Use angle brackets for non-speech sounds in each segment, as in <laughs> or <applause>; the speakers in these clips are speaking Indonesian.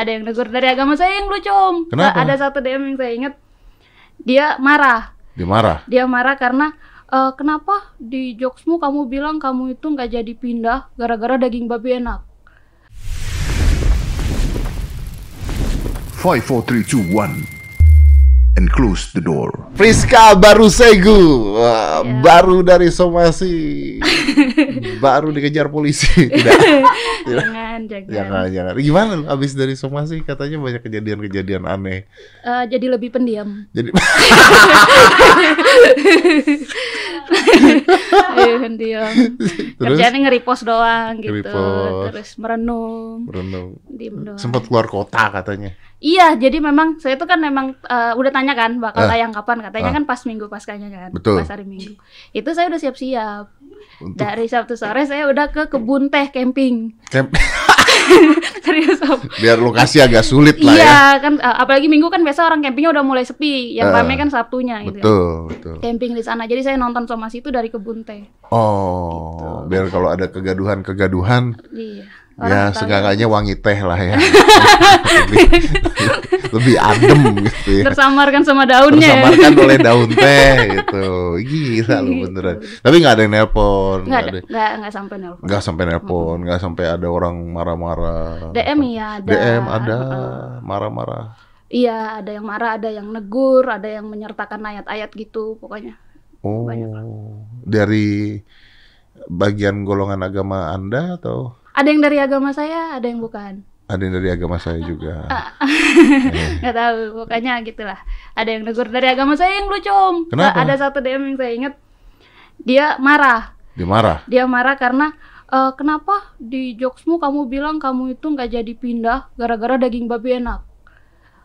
ada yang negur dari agama saya yang lucu om. Kenapa? ada satu DM yang saya ingat. Dia marah. Dia marah. dia marah karena "Eh, kenapa di jokesmu kamu bilang kamu itu nggak jadi pindah gara-gara daging babi enak? Five, four, three, two, one, close the door. Friska baru segu, Wah, baru dari somasi, <laughs> baru dikejar polisi. <laughs> Tidak, jangan jangan jangan, jangan. Gimana lu abis dari somasi katanya banyak kejadian-kejadian aneh. Eh, jadi lebih pendiam Jadi <laughs> Ayo pendiam kerjanya nge-repost doang gitu Nge-repost. terus merenung merenung. diem doang Sempat keluar kota katanya. Iya, jadi memang saya itu kan memang eh, udah tanya kan bakal Ah. tayang kapan katanya Ah. kan pas minggu paskanya kan, Betul. pas hari minggu. Itu saya udah siap-siap. Untuk Dari Sabtu sore saya udah ke kebun teh camping. camp <laughs> Serius Om. biar lokasi agak sulit lah ya. Iya kan, eh, apalagi minggu kan biasa orang campingnya udah mulai sepi. Yang Ah. ramai kan Sabtunya gitu. kan. Betul, betul. Camping di sana. Jadi saya nonton somasi itu dari kebun teh. Oh, biar kalau ada kegaduhan-kegaduhan Iya. Ya seenggaknya wangi teh lah ya. <laughs> lebih, lebih adem gitu ya. tersamarkan sama daunnya. Tersamarkan oleh daun <laughs> teh gitu. Gila lu Gitu. beneran. Tapi nggak ada yang nelpon, Nggak ada, nggak sampai nelpon. Nggak sampai nelpon, nggak sampai ada orang marah-marah. DM iya ada. DM ada, marah-marah. Iya, ada yang marah, ada yang negur, ada yang menyertakan ayat-ayat gitu, pokoknya. Oh, Banyak. dari bagian golongan agama Anda atau Ada yang dari agama saya, ada yang bukan. ada yang dari agama saya juga? <laughs> Nggak tahu, pokoknya gitulah. Ada yang negur dari agama saya yang lucu. Kenapa? Ada satu DM yang saya ingat, dia marah. Dia marah. Dia marah karena "Eh, kenapa di jokesmu kamu bilang kamu itu nggak jadi pindah gara-gara daging babi enak.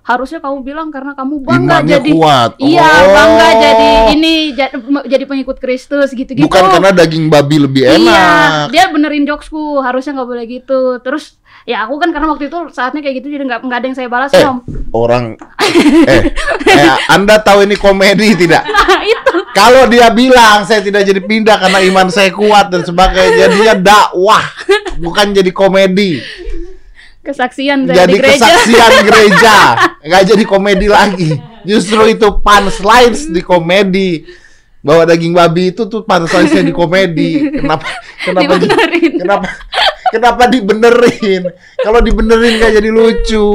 Harusnya kamu bilang karena kamu bangga Imannya jadi kuat. Iya, Oh. bangga jadi ini ja- jadi pengikut Kristus gitu-gitu. Bukan karena daging babi lebih enak. Iya, dia benerin jokesku, harusnya nggak boleh gitu. Terus ya aku kan karena waktu itu saatnya kayak gitu jadi nggak nggak ada yang saya balas Eh, om. orang <laughs> eh, eh Anda tahu ini komedi tidak? <laughs> Nah, itu Kalau dia bilang saya tidak jadi pindah karena iman saya kuat dan sebagainya, dia dakwah, bukan jadi komedi. Kesaksian saya Jadi di gereja. kesaksian <laughs> gereja, nggak jadi komedi lagi. Justru itu punchlines di komedi bahwa daging babi itu tuh punchlines di komedi. Kenapa? Kenapa? di- Dibenerin. kenapa? Kenapa dibenerin? Kalau dibenerin nggak jadi lucu.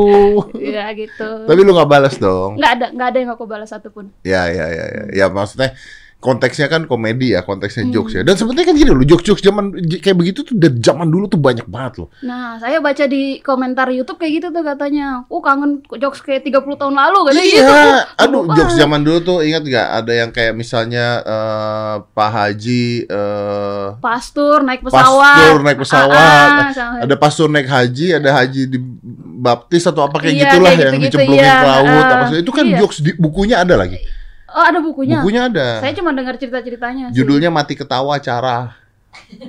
Iya gitu. Tapi lu nggak balas dong. Nggak ada nggak ada yang aku balas satupun. Ya, ya, ya, ya. Ya maksudnya konteksnya kan komedi ya, konteksnya Hmm. jokes ya. Dan sebenarnya kan gini loh, jokes-jokes zaman kayak begitu tuh dari zaman dulu tuh banyak banget loh. Nah, saya baca di komentar YouTube kayak gitu tuh katanya. Uh, kangen jokes kayak 30 tahun lalu katanya iya, gitu. Uh, aduh lupa. jokes zaman dulu tuh ingat gak ada yang kayak misalnya eh, Pak Haji eh Pastur naik pesawat. pastor naik pesawat, Ah, ah, ada pastor naik haji, ada haji di baptis atau apa kayak Iya, gitulah kayak yang gitu-gitu, dicemplungin iya. ke laut Ah, apa segala. Itu kan iya. jokes di bukunya ada lagi. Oh, ada bukunya. Bukunya ada. Saya cuma dengar cerita-ceritanya sih. Judulnya mati ketawa cara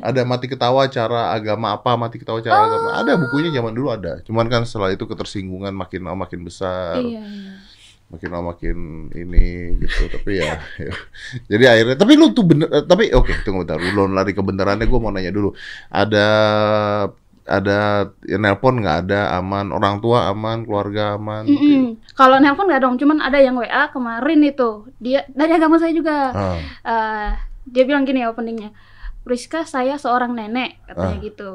ada mati ketawa cara agama apa mati ketawa cara agama ada bukunya zaman dulu ada cuman kan setelah itu ketersinggungan makin lama makin besar Iya, iya. makin lama makin ini gitu tapi ya, ya. jadi akhirnya tapi lu tuh bener eh, tapi oke tunggu bentar lu lari kebenarannya gue mau nanya dulu ada ada ya, nelpon nggak ada aman orang tua aman keluarga aman Mm-mm. Kalau nelpon nggak dong, cuman ada yang WA kemarin itu. Dia dari agama saya juga. Ah, Eh, dia bilang gini openingnya, Priska saya seorang nenek katanya Ah. gitu.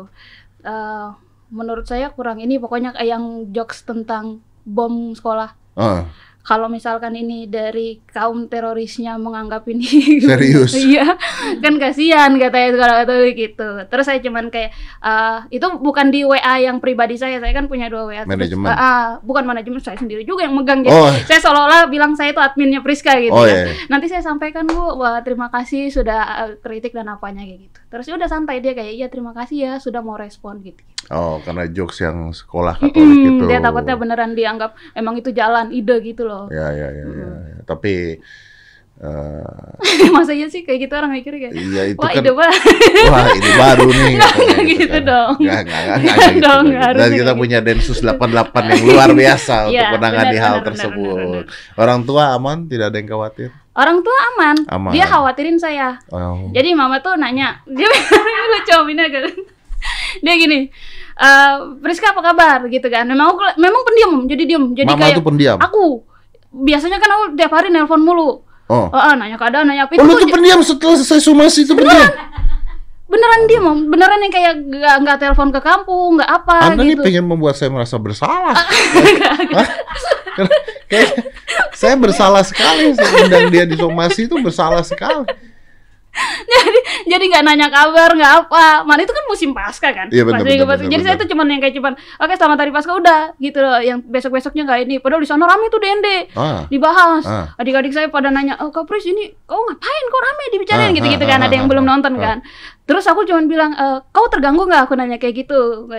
Eh, menurut saya kurang ini pokoknya yang jokes tentang bom sekolah. ah, Kalau misalkan ini dari kaum terorisnya menganggap ini <laughs> Serius? iya, kan kasihan katanya kalau kata gitu. Terus saya cuman kayak eh, itu bukan di WA yang pribadi saya, saya kan punya dua WA. Terus, Manajemen. ah, ah, bukan manajemen saya sendiri juga yang megang gitu. Oh. Saya seolah-olah bilang saya itu adminnya Priska gitu Oh, kan. iya. Nanti saya sampaikan Bu, wah terima kasih sudah eh, kritik dan apanya kayak gitu. Terus ya udah santai dia kayak iya terima kasih ya sudah mau respon gitu. Oh karena jokes yang sekolah katolik Mm-mm, itu Dia takutnya beneran dianggap emang itu jalan ide gitu loh. ya ya ya, ya, ya. tapi eh, <laughs> Masa iya sih kayak gitu orang mikir kayak iya itu wah kan ide banget. <laughs> Wah ini baru nih <laughs> Nggak, katanya nggak gitu kan. dong. Nggak, nggak, Nggak nggak gitu, dong, gitu. Dan kita kayak punya Densus 88 yang luar biasa untuk Iya, menangani benar, hal benar, tersebut. benar, Orang tua aman, tidak ada yang khawatir. Orang tua aman. Aman. Dia khawatirin saya. Oh. Jadi mama tuh nanya, dia lucu ini agak dia gini, eh Priska apa kabar gitu kan. Memang aku memang pendiam, jadi diem. Jadi Mama kayak pendiam. aku biasanya kan aku tiap hari nelpon mulu. Oh. Oh, ah, nanya keadaan, nanya apa Oh, lu itu tuh pendiam setelah selesai somasi itu pendiam. beneran diem om beneran yang kayak nggak nggak telepon ke kampung nggak apa Anda nih gitu pengen membuat saya merasa bersalah. Hah? <laughs> Kayak saya bersalah sekali seundang dia di somasi itu bersalah sekali. <laughs> jadi jadi nggak nanya kabar nggak apa. Mana itu kan musim pasca kan? Iya, bener, bener, bener, jadi saya bener. tuh cuman yang kayak cuman oke selamat hari pasca. Udah gitu loh. Yang besok besoknya nggak ini. Padahal di sana rame tuh dende Ah. dibahas. Ah. adik-adik saya pada nanya oh kapris ini kau ngapain? Kok rame? Dibicarain Ah, gitu-gitu ah, kan. ah, ada yang ah, belum ah, nonton ah. kan. Terus aku cuman bilang e, kau terganggu nggak? Aku nanya kayak gitu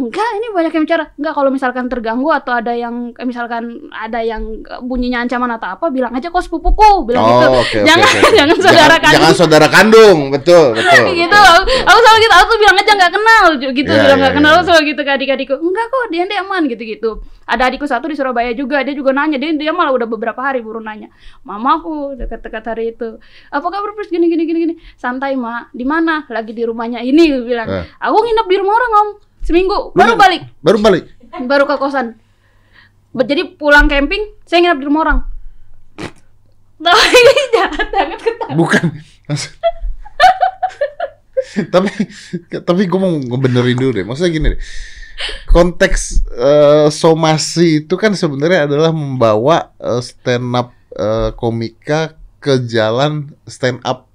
enggak ini banyak yang bicara. Enggak kalau misalkan terganggu atau ada yang eh, misalkan ada yang bunyinya ancaman atau apa bilang aja kau sepupuku. Bilang gitu. Oh, oke, oke, jangan oke. jangan saudara jangan, kandung. jangan saudara kandung, betul, <laughs> betul. gitu. Aku, aku selalu gitu aku tuh bilang aja nggak kenal. Gitu Iya, bilang iya, nggak kenal. iya. Aku selalu gitu ke adik-adikku enggak kok dia dia aman gitu gitu ada adikku satu di Surabaya juga dia juga nanya. Dia dia malah udah beberapa hari baru nanya mamaku dekat-dekat hari itu apa kabar Pris? Gini gini gini gini. Santai mak. Di mana? Lagi di rumahnya ini bilang. Eh. aku nginep di rumah orang om seminggu baru balik Baru balik. baru ke kosan jadi pulang camping saya nginep di rumah orang Tahu <laughs> ini jahat banget ketawa. Bukan. <laughs> tapi tapi gue mau ngebenerin dulu deh. Maksudnya gini deh. Konteks eh, somasi itu kan sebenarnya adalah membawa eh, stand up eh, komika ke jalan stand up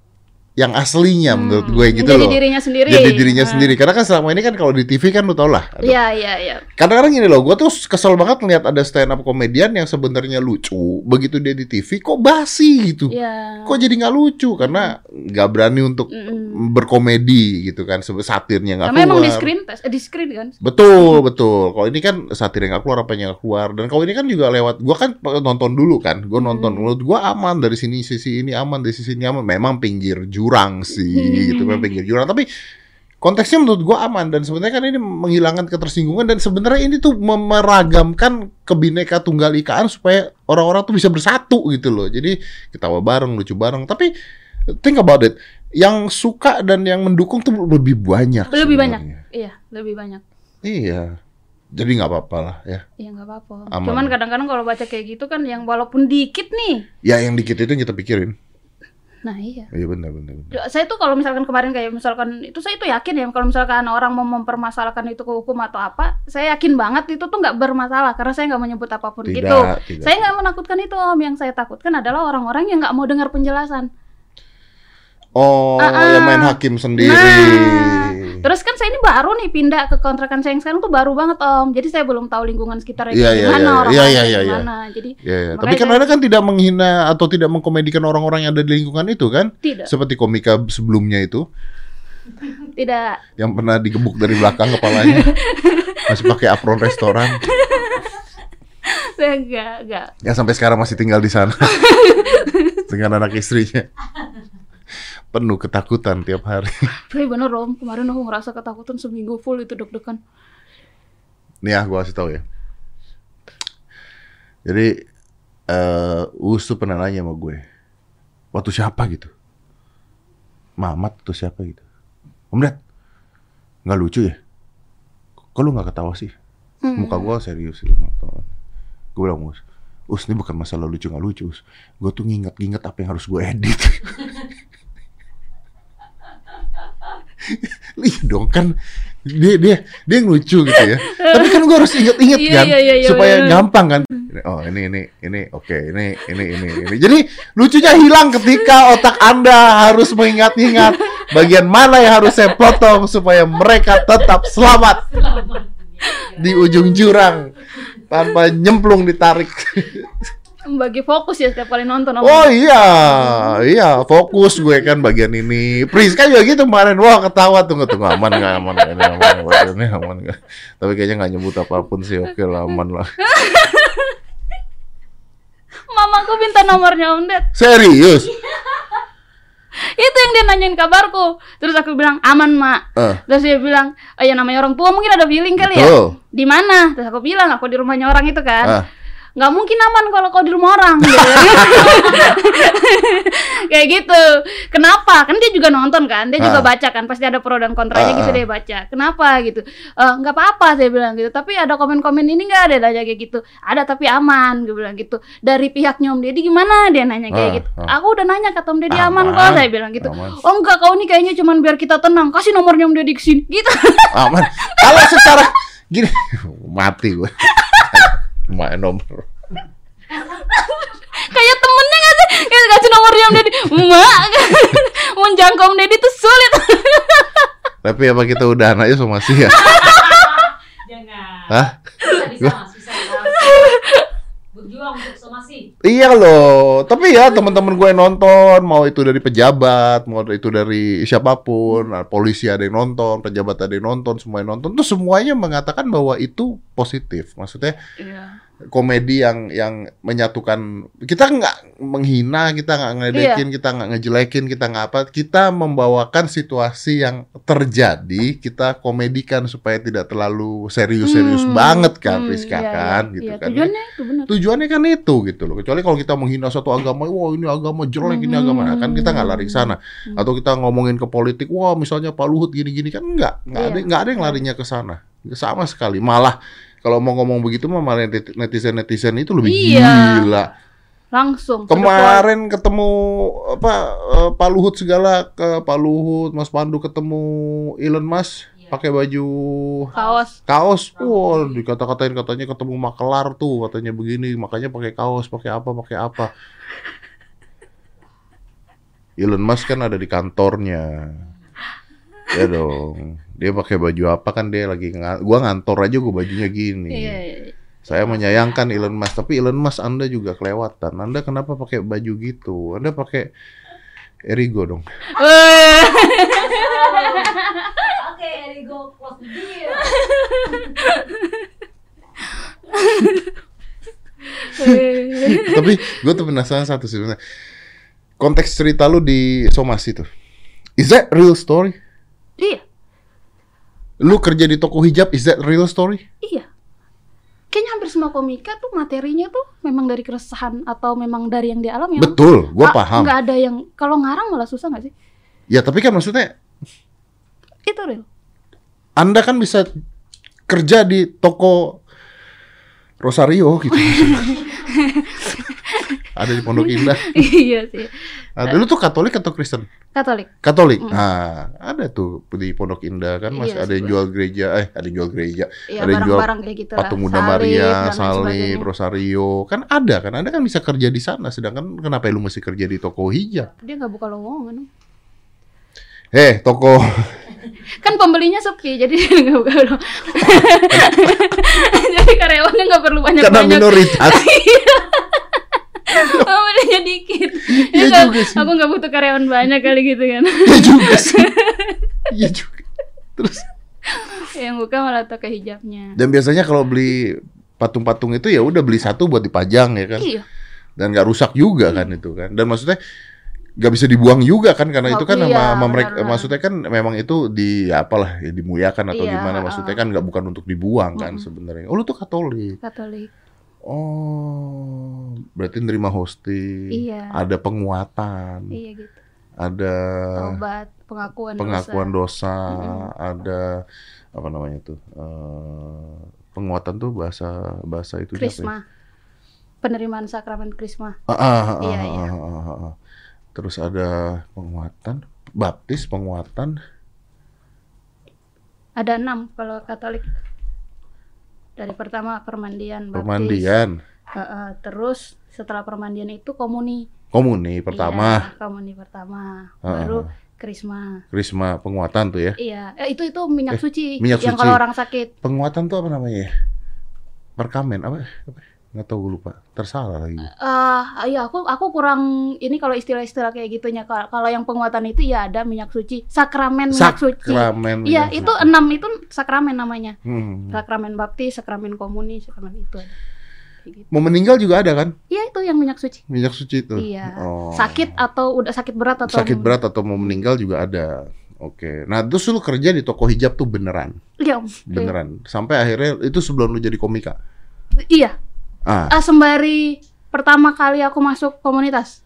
yang aslinya menurut gue gitu Hmm, Jadi loh. dirinya sendiri. Jadi dirinya Nah. sendiri. Karena kan selama ini kan kalau di TV kan lu tau lah. Iya iya iya. Kadang-kadang gini loh, gue tuh kesel banget ngeliat ada stand up komedian yang sebenarnya lucu, begitu dia di TV kok basi gitu. Iya. Kok jadi nggak lucu karena nggak berani untuk Mm-mm. Berkomedi gitu kan, satirnya nggak keluar. emang di screen test, eh, di screen kan. Betul betul. Kalau ini kan satirnya nggak keluar, apanya nggak keluar. Dan kalau ini kan juga lewat, gue kan nonton dulu kan, gue nonton. Hmm. Menurut gue aman dari sini sisi ini aman dari sisi ini aman. Memang pinggir jurang sih, gitu memang pinggir jurang. Tapi konteksnya menurut gue aman dan sebenarnya kan ini menghilangkan ketersinggungan dan sebenarnya ini tuh meragamkan kebineka tunggal ikaan supaya orang-orang tuh bisa bersatu gitu loh. Jadi ketawa bareng, lucu bareng. Tapi think about it, yang suka dan yang mendukung tuh lebih banyak. Lebih banyak. sebenarnya. Iya, lebih banyak. Iya. Jadi nggak apa-apa lah ya. Iya nggak apa-apa. Cuman kadang-kadang kalau baca kayak gitu kan yang walaupun dikit nih. Ya yang dikit itu yang kita pikirin. Nah iya. Iya benar benar. benar. Ya, Saya tuh kalau misalkan kemarin kayak misalkan itu saya itu yakin ya kalau misalkan orang mau mempermasalahkan itu ke hukum atau apa, saya yakin banget itu tuh nggak bermasalah karena saya nggak menyebut apa pun Tidak, gitu. tidak. Saya nggak menakutkan itu om, yang saya takutkan adalah orang-orang yang nggak mau dengar penjelasan. Oh, Ah, ah. yang main hakim sendiri. Nah, terus kan saya ini baru nih pindah ke kontrakan saya yang sekarang tuh baru banget om. Jadi saya belum tahu lingkungan sekitar Iya, iya, gimana iya. orang Iya, lain iya, kayak iya, iya. gimana. Jadi Ya, ya. Tapi kan Anda kan tidak menghina atau tidak mengkomedikan orang-orang yang ada di lingkungan itu kan? tidak, Seperti komika sebelumnya itu tidak. yang pernah digebuk dari belakang kepalanya. <laughs> Masih pakai apron restoran. Saya <laughs> enggak, enggak. Yang sampai sekarang masih tinggal di sana. <laughs> Dengan anak istrinya. Penuh ketakutan tiap hari. <laughs> Tapi bener om, kemarin aku ngerasa ketakutan seminggu full itu deg-degan. Nih ya, gue kasih tahu ya. Jadi eh Us tuh pernah nanya sama gue, waktu siapa gitu? Mamat atau siapa gitu? Om Ded, nggak lucu ya? Kok lu nggak ketawa sih? Hmm. Muka gue serius gitu. Gue bilang Us, Us ini bukan masalah lucu nggak lucu, Us. Gue tuh nginget-nginget apa yang harus gue edit. <laughs> <laughs> Iya dong kan dia dia dia yang lucu gitu ya. Tapi kan gue harus inget-inget Iya, kan iya, iya, iya, supaya bener. gampang kan. Oh ini ini ini oke ini ini ini ini. Jadi lucunya hilang ketika otak anda harus mengingat-ingat bagian mana yang harus saya potong supaya mereka tetap selamat di ujung jurang tanpa nyemplung ditarik. <laughs> Bagi fokus ya setiap kali nonton om. Oh iya, iya fokus gue kan bagian ini. Priska juga gitu kemarin, wah ketawa tunggu tunggu aman nggak aman nggak ini aman nggak ini aman nggak. Tapi kayaknya nggak nyebut apa pun sih, oke lah aman lah. <laughs> Mamaku minta nomornya om Ded. Serius? <laughs> Itu yang dia nanyain kabarku. Terus aku bilang aman mak. Eh, Terus dia bilang, oh ya namanya orang tua mungkin ada feeling kali ya. Betul. Di mana? Terus aku bilang aku di rumahnya orang itu kan. ah, nggak mungkin aman kalau kau di rumah orang gitu. <laughs> kayak gitu kenapa kan dia juga nonton kan dia juga Ah. baca kan pasti ada pro dan kontranya Ah, gitu ah. dia baca kenapa gitu "Eh, nggak apa-apa saya bilang gitu tapi ada komen-komen ini nggak ada nanya kayak gitu ada tapi aman gue bilang gitu dari pihaknya Om Deddy gimana dia nanya kayak Ah, gitu ah. aku udah nanya kata Om Deddy aman, Aman. kok saya bilang gitu Aman. oh enggak kau ini kayaknya cuman biar kita tenang kasih nomornya Om Deddy ke sini gitu aman. Kalau secara gini <laughs> mati gue. Main nomor. kayak temennya nggak sih kayak kasih nomornya <laughs> Om Deddy mak menjangkau Deddy tuh sulit <laughs> Tapi apa kita udahan aja sama sih ya? <laughs> Jangan. Hah? Bisa, bisa, Mas, bisa. Berjuang untuk somasi. Iya loh, tapi ya teman-teman gue yang nonton, mau itu dari pejabat, mau itu dari siapa pun, nah, polisi ada yang nonton, pejabat ada yang nonton, semua yang nonton, tuh semuanya mengatakan bahwa itu positif. Maksudnya Iya. Komedi yang yang menyatukan kita nggak menghina kita nggak ngeledekin kita nggak ngejelekin kita nggak apa kita membawakan situasi yang terjadi kita komedikan supaya tidak terlalu serius-serius Hmm, banget kan hmm, Rizka iya, kan iya, gitu iya. kan tujuannya itu benar tujuannya kan itu gitu loh kecuali kalau kita menghina satu agama wah ini agama jelek ini Hmm. agama nah, kan kita nggak lari ke sana Hmm. atau kita ngomongin ke politik wah misalnya Pak Luhut gini-gini kan nggak nggak ada Iya. nggak ada yang larinya ke sana sama sekali malah kalau mau ngomong begitu mah malah netizen netizen itu lebih Iya. gila. Langsung. Kemarin ketemu apa eh, Pak Luhut segala ke Pak Luhut Mas Pandu ketemu Elon Musk Iya. pakai baju kaos. kaos. Wah dikata-katain katanya ketemu makelar tuh katanya begini makanya pakai kaos pakai apa pakai apa. <laughs> Elon Musk kan ada di kantornya ya dong dia pakai baju apa kan dia lagi nga- gua ngantor aja gua bajunya gini iya, iya. saya menyayangkan Elon Musk tapi Elon Musk Anda juga kelewatan Anda kenapa pakai baju gitu Anda pakai Erigo dong. Oke, Erigo close the deal. tapi gue tuh penasaran satu sih sebenarnya. konteks cerita lu di Somasi tuh is that real story iya. Lu kerja di toko hijab is that real story? Iya. Kayaknya hampir semua komika tuh materinya tuh memang dari keresahan atau memang dari yang dialami betul gue Ah, paham. nggak ada yang kalau ngarang malah susah nggak sih? Ya tapi kan maksudnya itu real. Anda kan bisa kerja di toko Rosario gitu <laughs> ada di Pondok Indah. <laughs> Iya sih. Ada. Lu tuh Katolik atau Kristen? Katolik. Katolik. Mm. Nah, ada tuh di Pondok Indah kan Iya, ada yang jual gereja, eh ada yang jual gereja, Iya, ada yang jual barang-barang kayak gitu patung Bunda Maria, salib, rosario. Kan ada kan? Anda kan bisa kerja di sana. Sedangkan kenapa lu mesti kerja di toko hijab? dia nggak buka lowongan Eh, toko. <laughs> Kan pembelinya sepi jadi nggak buka <laughs> jadi karyawannya nggak perlu banyak karena banyak minoritas. <laughs> pembelinya dikit Iya Ya, nggak- juga sih. aku nggak butuh karyawan banyak kali gitu kan Iya juga <laughs> sih. Iya juga. Terus yang buka malah toko hijabnya dan biasanya kalau beli patung-patung itu ya udah beli satu buat dipajang ya kan. iya Dan nggak rusak juga kan itu kan. Dan maksudnya nggak bisa dibuang juga kan karena Oh, itu kan iya, sama, mereka maksudnya kan memang itu di apalah ya, dimuliakan atau Iya, gimana maksudnya kan nggak bukan untuk dibuang kan sebenarnya. Oh lu tuh Katolik. Katolik Oh, berarti nerima hosting. Iya. Ada penguatan, iya gitu ada obat pengakuan pengakuan dosa. dosa, Mm-mm. ada apa namanya tuh? eh, penguatan tuh bahasa bahasa itu siapa ya? krisma penerimaan sakramen krisma Ah, ah, ah, Iya, ah, iya. ah, ah, ah. Terus ada penguatan, baptis, penguatan, ada enam kalau Katolik dari pertama permandian baptis. permandian, Heeh, terus setelah permandian itu komuni komuni pertama, Iya, komuni pertama Ah, baru ah. krisma krisma penguatan tuh ya. iya eh, itu itu minyak Eh, suci minyak yang suci. kalau orang sakit Penguatan tuh apa namanya? ya? Perkamen apa? apa? Nggak tahu gue lupa. Tersalah lagi. eh iya aku aku kurang ini kalau istilah-istilah kayak gitunya kalau yang penguatan itu ya ada minyak suci sakramen minyak suci Sakramen. iya itu enam itu sakramen namanya Hmm. sakramen baptis sakramen komuni sakramen itu ada gitu. Mau meninggal juga ada kan? iya itu yang minyak suci Minyak suci itu. iya Oh. sakit atau udah sakit berat atau sakit berat atau mau meninggal juga ada. Oke. Nah, terus lu kerja di toko hijab tuh beneran. iya Om. Beneran. Sampai akhirnya itu sebelum lu jadi komika. iya Ah, Ah, sembari pertama kali aku masuk komunitas.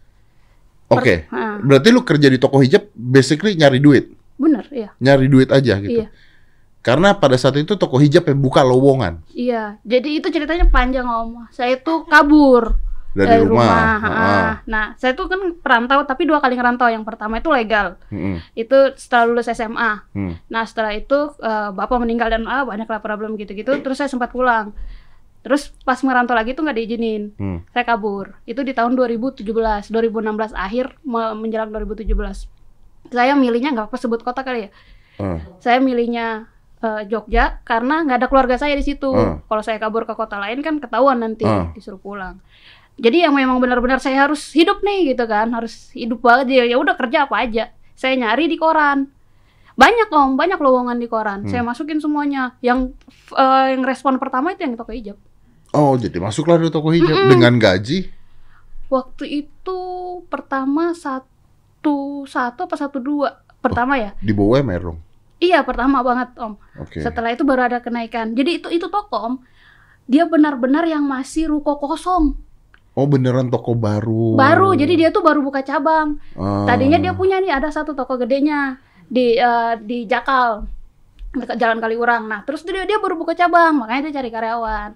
oke. Ah, Berarti lu kerja di toko hijab basically nyari duit. bener, iya. Nyari duit aja gitu. Iya. Karena pada saat itu toko hijab yang buka lowongan Iya, jadi itu ceritanya panjang om. Saya itu kabur dari, rumah. ah. Ah. Nah, saya tuh kan perantau, tapi dua kali ngerantau. Yang pertama itu legal, Mm-mm. itu setelah lulus SMA. Hmm. Nah, setelah itu eh, bapak meninggal dan ah, banyak lah problem gitu-gitu. Terus saya sempat pulang. Terus pas merantau lagi tuh nggak diizinin. Hmm. Saya kabur. Itu di tahun 2017, 2016 akhir me- menjelang 2017. Saya milihnya nggak apa sebut kota kali ya. Ah. Saya milihnya eh, Jogja karena nggak ada keluarga saya di situ. Ah. Kalau saya kabur ke kota lain kan ketahuan nanti Ah. disuruh pulang. Jadi yang memang benar-benar saya harus hidup nih gitu kan, harus hidup banget ya. Ya udah kerja apa aja. Saya nyari di koran. Banyak om, banyak lowongan di koran. Hmm. Saya masukin semuanya. Yang eh, yang respon pertama itu yang toko hijab. Oh, jadi masuklah di toko hijab Mm-mm. dengan gaji. Waktu itu pertama satu satu apa satu dua pertama ya? Di bawah UMR dong. Iya pertama banget om. Oke. Setelah itu baru ada kenaikan. Jadi itu itu toko om. Dia benar-benar yang masih ruko kosong. Oh, beneran toko baru. Baru. Jadi dia tuh baru buka cabang. Ah. Tadinya dia punya nih ada satu toko gedenya di eh, di Jakal dekat Jalan Kaliurang. Nah terus dia dia baru buka cabang makanya dia cari karyawan.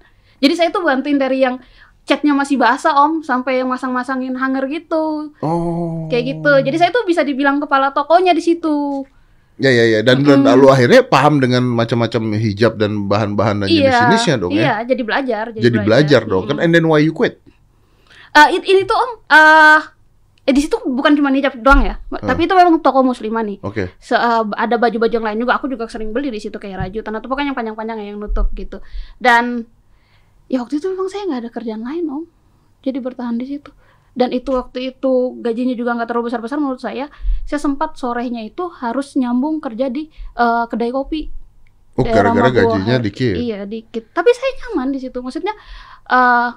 Jadi saya tuh bantuin dari yang catnya masih basah om sampai yang masang-masangin hanger gitu Oh. kayak gitu. Jadi saya tuh bisa dibilang kepala tokonya di situ. Ya ya ya dan dan Mm-mm. lalu akhirnya paham dengan macam-macam hijab dan bahan-bahan dan jenis-jenisnya dong ya. Iya, jadi belajar. Jadi belajar dong kan. Mm. And then why you quit? Eh, it- ini tuh om, eh eh, di situ bukan cuma hijab doang ya, tapi itu memang toko muslimah nih. Oke. Se- eh, ada baju-baju yang lain juga. Aku juga sering beli di situ kayak rajutan atau pokoknya yang panjang-panjang yang nutup gitu. Dan ya waktu itu memang saya nggak ada kerjaan lain om, jadi bertahan di situ. Dan itu waktu itu gajinya juga nggak terlalu besar-besar menurut saya. Saya sempat sorenya itu harus nyambung kerja di eh, kedai kopi. Oh, gara-gara gajinya dikit. Iya dikit. Tapi saya nyaman di situ. Maksudnya eh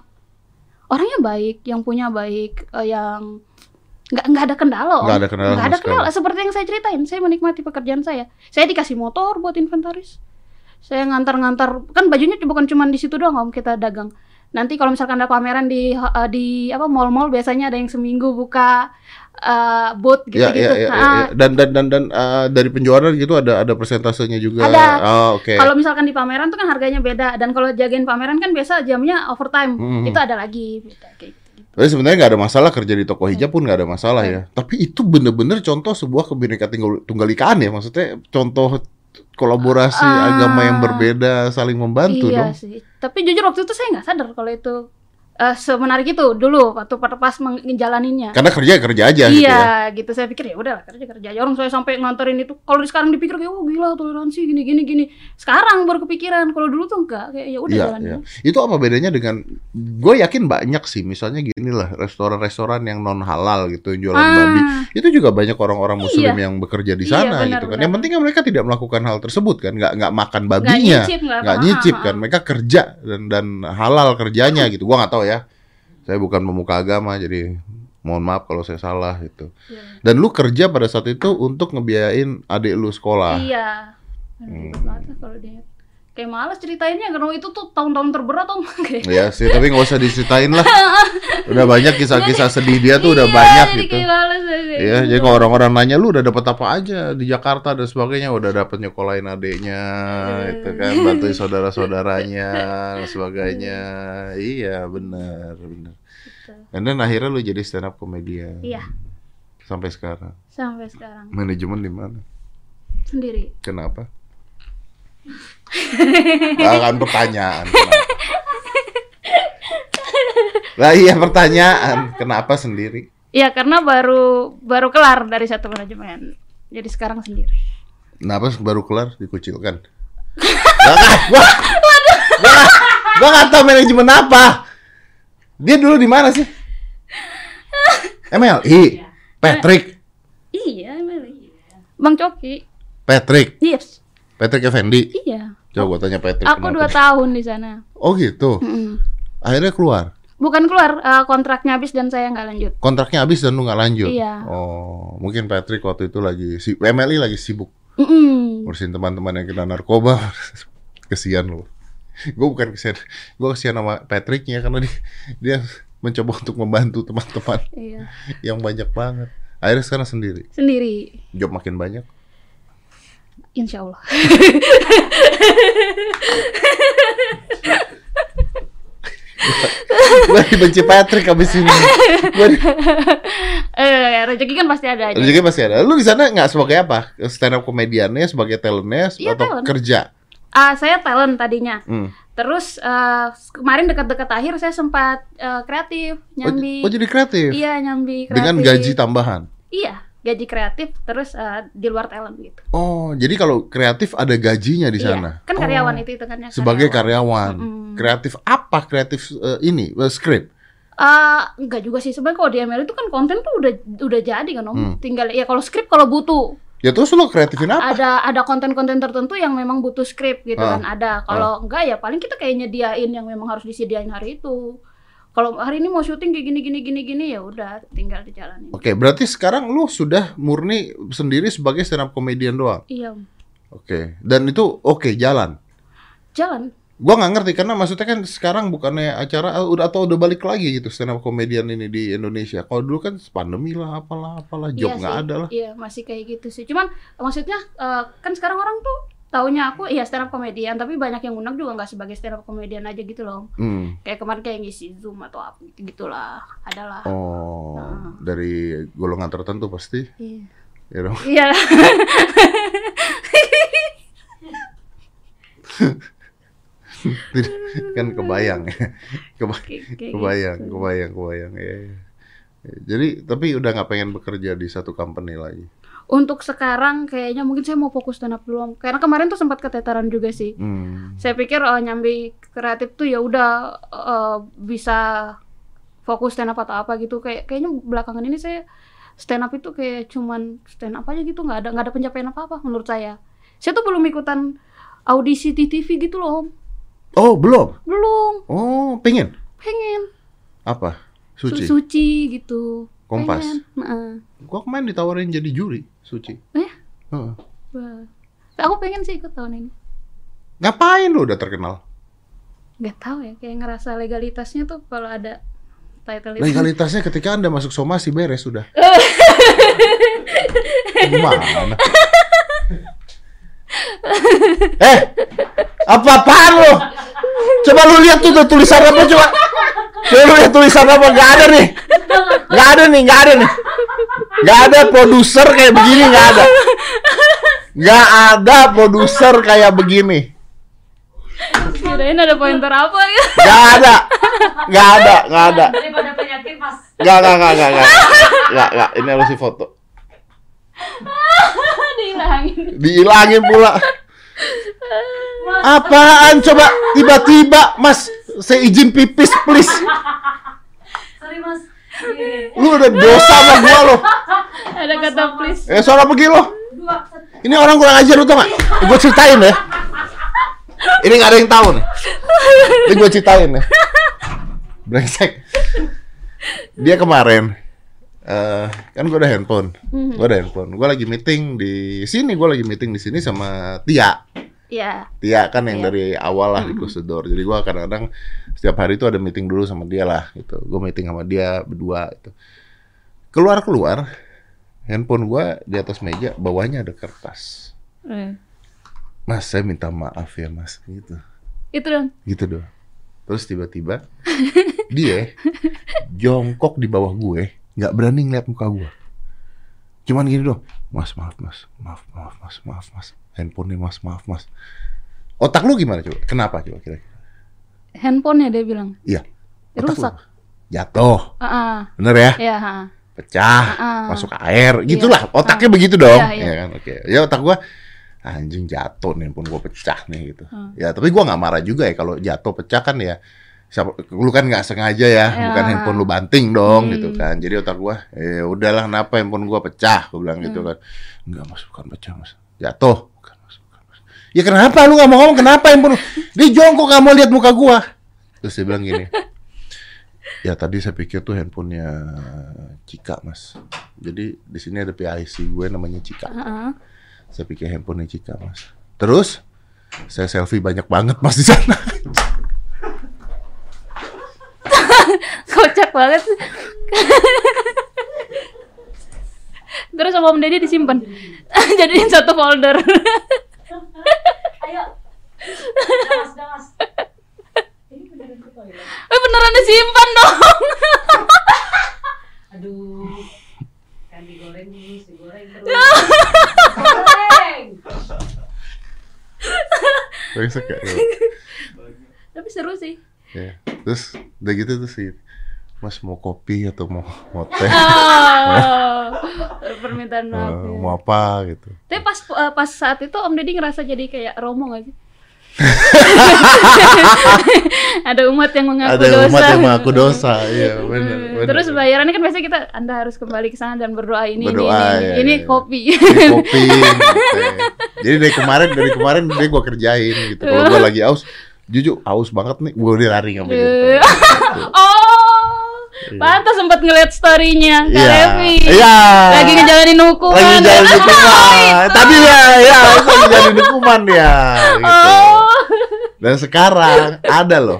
orangnya baik, yang punya baik, eh, yang nggak nggak ada kendala. Om. Nggak ada kendala Nggak ada sekali. kendala. Seperti yang saya ceritain, saya menikmati pekerjaan saya. Saya dikasih motor buat inventaris. Saya ngantar-ngantar, kan bajunya bukan cuma di situ doang om kita dagang. Nanti kalau misalkan ada pameran di eh, di apa mall-mall biasanya ada yang seminggu buka eh, booth Ya, gitu-gitu. ya, ya, ya, Nah, ya. Dan dan dan dan uh, dari penjualan gitu ada ada persentasenya juga. Ada. Oh, oke. Kalau misalkan di pameran tuh kan harganya beda dan kalau jagain pameran kan biasa jamnya overtime. Hmm. Itu ada lagi kayak gitu. Tapi sebenarnya nggak ada masalah kerja di toko hijab pun nggak ada masalah ya. Tapi itu bener-bener contoh sebuah kebinekaan tunggal, tunggal ikaan ya. Maksudnya contoh kolaborasi Ah. agama yang berbeda saling membantu iya dong. sih. Tapi jujur waktu itu saya nggak sadar kalau itu eh, semenarik itu dulu waktu pas menjalaninnya. Karena kerja ya kerja aja gitu ya. Iya, gitu saya pikir ya udah kerja kerja aja. Orang saya sampai nganterin itu. Kalau sekarang dipikir kayak oh gila toleransi gini gini gini. Sekarang baru kepikiran. Kalau dulu tuh enggak kayak ya udah Iya, jalanin. iya. Itu apa bedanya dengan gue yakin banyak sih misalnya gini lah restoran-restoran yang non halal gitu yang jualan Ah, babi itu juga banyak orang-orang muslim Iya. yang bekerja di Iya, sana benar, gitu kan. benar. Yang penting kan mereka tidak melakukan hal tersebut kan, nggak nggak makan nggak babinya, nyicip, nggak nggak apa- nyicip kan. Mereka kerja dan dan halal kerjanya gitu. Gua nggak tahu ya. Saya bukan pemuka agama jadi mohon maaf kalau saya salah gitu. Iya. Dan lu kerja pada saat itu untuk ngebiayain adik lu sekolah. Iya. Hmm. Kalau dia kayak males ceritainnya karena itu tuh tahun-tahun terberat om <laughs> kayak Ya sih, tapi nggak usah diceritain lah. Udah banyak kisah-kisah sedih dia tuh udah Iya, banyak jadi gitu. males kayak Iya, gitu. jadi kalau orang-orang nanya lu udah dapat apa aja di Jakarta dan sebagainya, udah dapat nyekolahin adiknya, itu kan, bantuin saudara-saudaranya, <laughs> dan sebagainya. Iya, benar, benar. Gitu. Dan then akhirnya lu jadi stand up comedian Iya, sampai sekarang. sampai sekarang Manajemen di mana? sendiri. Kenapa? Gak akan pertanyaan. Lah iya pertanyaan, kenapa sendiri? Iya, karena baru baru kelar dari satu manajemen. Jadi sekarang sendiri. Kenapa baru kelar dikucilkan? Gak, gak, gua, gua, gua gak tau manajemen apa. Dia dulu di mana sih? MLI, Patrick, Iya, Meli. Bang Coki. Patrick, Yes. Patrick Effendi. Iya. Coba gua tanya Patrick. Aku dua tahun di sana. Oh gitu. Mm-mm. Akhirnya keluar. Bukan keluar, eh, kontraknya habis dan saya nggak lanjut. Kontraknya habis dan lu nggak lanjut. Iya. Oh, mungkin Patrick waktu itu lagi si MLI lagi sibuk Mm-mm. ngurusin teman-teman yang kena narkoba. <laughs> Kesian lu. gue bukan kesian, gue kesian sama Patricknya karena dia, dia mencoba untuk membantu teman-teman Iya. <laughs> yang banyak banget. Akhirnya sekarang sendiri, Sendiri. job makin banyak. Insya Allah. gue dibenci Patrick abis ini. Gue eh, rezeki kan pasti ada aja. Rezeki pasti ada. Lu di sana nggak sebagai apa? Stand up komediannya, sebagai talentnya, Iya, atau talent. kerja? Ah, saya talent tadinya. Hmm. Terus eh, kemarin dekat-dekat akhir saya sempat eh, kreatif, Oh, nyambi. oh, jadi kreatif? Iya, nyambi kreatif. Dengan gaji tambahan? Iya, gaji kreatif terus eh, di luar talent gitu. Oh, jadi kalau kreatif ada gajinya di Iya, sana? kan Oh, karyawan itu itu kan ya, Sebagai karyawan. Mm-mm. Kreatif apa? Kreatif eh, ini, eh, script? Eh, enggak juga sih sebenarnya kalau di ML itu kan konten tuh udah udah jadi kan om. Hmm. Tinggal ya kalau skrip kalau butuh Ya terus lu kreatifin apa? ada ada konten-konten tertentu yang memang butuh skrip gitu Ah. kan ada. Kalau enggak ya paling kita kayak nyediain yang memang harus disediain hari itu. Kalau hari ini mau syuting kayak gini gini gini gini ya udah tinggal dijalanin. Oke, berarti sekarang lu sudah murni sendiri sebagai stand up comedian doang? Iya. Oke, dan itu oke, jalan? jalan. Gua nggak ngerti karena maksudnya kan sekarang bukannya acara eh, udah atau udah balik lagi gitu stand up comedian ini di Indonesia. Kalau dulu kan pandemi lah, apalah apalah job Iya nggak sih. ada lah. Iya masih kayak gitu sih. Cuman maksudnya eh, kan sekarang orang tuh taunya aku iya stand up komedian tapi banyak yang undang juga nggak sebagai stand up komedian aja gitu loh. Hmm. Kayak kemarin kayak ngisi zoom atau apa gitu gitulah. Adalah. Oh, Nah. dari golongan tertentu pasti, Iya. ya dong. Iya. <laughs> kan kebayang ya, kebayang, gitu. kebayang, kebayang. Ya, ya. Ya, Jadi tapi udah nggak pengen bekerja di satu company lagi. Untuk sekarang kayaknya mungkin saya mau fokus stand up dulu. Karena kemarin tuh sempat keteteran juga sih. Hmm. Saya pikir oh, nyambi kreatif tuh ya udah eh, bisa fokus stand up atau apa gitu. Kayak kayaknya belakangan ini saya stand up itu kayak cuman stand up aja gitu, nggak ada nggak ada pencapaian apa apa menurut saya. Saya tuh belum ikutan audisi di TV gitu loh, Om. Oh belum? belum. Oh pengen? Pengen Apa? Su- Suci. suci gitu. Kompas? Pengen. Heeh. Gua kemarin ditawarin jadi juri, Suci. Eh? Heeh. Wah. Aku pengen sih ikut tahun ini. Ngapain lu udah terkenal? Gak tahu ya, kayak ngerasa legalitasnya tuh kalau ada title itu. Legalitasnya ketika anda masuk somasi beres sudah. <laughs> Gimana? eh, apa-apaan lo? Coba lu lihat tuh, tuh tulisan apa coba? Coba lu lihat tulisan apa? Gak ada nih. Gak ada nih, gak ada nih. Gak ada produser kayak begini, gak ada. Gak ada produser kayak begini. Kirain ada pointer apa ya? Gak ada. Gak ada, gak ada. Daripada penyakit mas. Gak, gak, gak, gak, gak. Gak, gak. Ini harus foto. <laughs> Dihilangin. Dihilangin pula. Apaan coba tiba-tiba Mas saya izin pipis please. Sorry mas. Iya. Lu udah dosa sama gua lo. Ada kata please. Eh suara pergi lo. Ini orang kurang ajar lu tau gak? Gue ceritain ya. Ini gak ada yang tahu nih. Ini gue ceritain ya. Brengsek. Dia kemarin eh kan gue ada handphone, gue ada handphone. Gue lagi meeting di sini, gue lagi meeting di sini sama Tia. Ya. Tia kan yang Iya. dari awal lah di Close the Door. Jadi gua kadang-kadang setiap hari itu ada meeting dulu sama dia lah gitu. Gue meeting sama dia berdua gitu. Keluar-keluar handphone gua di atas meja, bawahnya ada kertas. Eh. Mas, saya minta maaf ya, Mas. Gitu. Itu dong. Gitu doh. Terus tiba-tiba <laughs> dia jongkok di bawah gue, nggak berani ngeliat muka gue. Cuman gini doh, Mas, maaf, Mas. Maaf, maaf, Mas. Maaf, Mas. Handphonenya Mas, maaf, Mas. Otak lu gimana coba? Kenapa coba kira-kira? Handphonenya dia bilang. Iya. Otak Rusak. lu. Jatuh. Ah, ah. Bener ya? ya. ha. Pecah. Ah. Masuk air. Gitulah. Otaknya begitu dong. Iya, iya. Ya kan? Oke. Ya otak gua anjing jatuh nih handphone gua pecah nih gitu. Hmm. Ya tapi gua nggak marah juga ya kalau jatuh pecah kan ya. Siapa, lu kan nggak sengaja ya, Ya. bukan handphone lu banting dong Hmm. gitu kan. Jadi otak gua, eh udahlah kenapa handphone gua pecah, gua bilang Hmm. gitu kan. Enggak mas, bukan pecah mas, jatuh. Bukan mas, bukan mas. Ya kenapa lu nggak mau ngomong kenapa handphone lu? Dia jongkok nggak mau lihat muka gua. Terus dia bilang gini, <laughs> ya tadi saya pikir tuh handphonenya Cika mas. Jadi di sini ada PIC gue namanya Cika. Ah, ah. Saya pikir handphonenya Cika mas. Terus Saya selfie banyak banget mas di sana. <laughs> <laughs> Kocak banget. Terus sama Om Deddy disimpan. <laughs> Jadiin satu folder. Ayo. Damas, damas. Ini beneran ke toilet. Eh beneran disimpan dong. <laughs> Aduh. Kan digoreng terus, digoreng terus. Goreng. Ya. Tapi seru sih. Ya. Terus udah gitu tuh sih. Mas mau kopi atau mau <laughs> mau teh? Oh, permintaan <laughs> maaf. ya. mau apa gitu. Tapi pas eh, pas saat itu Om Deddy ngerasa jadi kayak Romo gak sih? <laughs> Ada umat yang mengaku Ada dosa. umat yang mengaku dosa, iya benar. Hmm, benar. Terus bayarannya kan biasanya kita Anda harus kembali ke sana dan berdoa ini Berdoa, ini, ya, ini, ini ya. kopi. Ini kopi. gitu. Jadi dari kemarin dari kemarin dia gua kerjain gitu. Kalau gua lagi aus, jujur aus banget nih, gua udah lari ngambil <laughs> gitu. oh, pantas sempat ngeliat story-nya Kak Iya. Revi. Iya. Lagi ngejalanin hukuman. Lagi jalan Oh, <laughs> hukuman. Tadi ya, ya, lagi jalan hukuman ya. Gitu. Oh. Dan sekarang ada loh.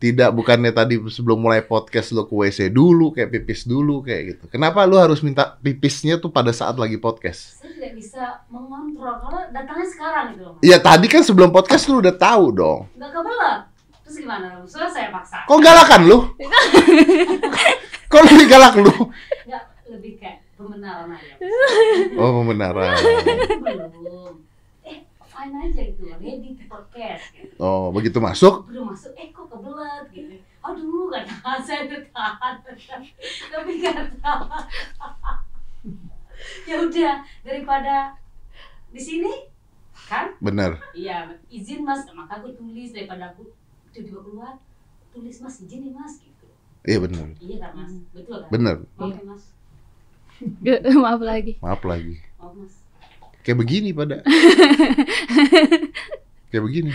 Tidak bukannya tadi sebelum mulai podcast lo ke WC dulu, kayak pipis dulu kayak gitu. Kenapa lu harus minta pipisnya tuh pada saat lagi podcast? Saya tidak bisa mengontrol karena datangnya sekarang gitu loh. Iya tadi kan sebelum podcast lu udah tahu dong. Enggak kebelet. Terus gimana? Soalnya saya paksa. Kok galakan lu? <laughs> Kok lebih galak lu? Enggak lebih kayak pembenaran aja. Oh pembenaran. Belum. Fine aja gitu. Ready to podcast gitu. Oh begitu masuk, Belum masuk, eh kok kebelet gitu. Aduh, gak tahan, <laughs> saya udah tahan. Tapi gak tahan. <laughs> ya udah, daripada di sini kan bener. Iya, izin mas, maka aku tulis daripada aku tiba-tiba keluar, tulis mas izin nih mas gitu. Iya bener, Iya kan mas, betul kan? bener. Maaf ya mas, <laughs> Maaf lagi. Maaf lagi. maaf mas. Kayak begini pada. <laughs> Kayak begini.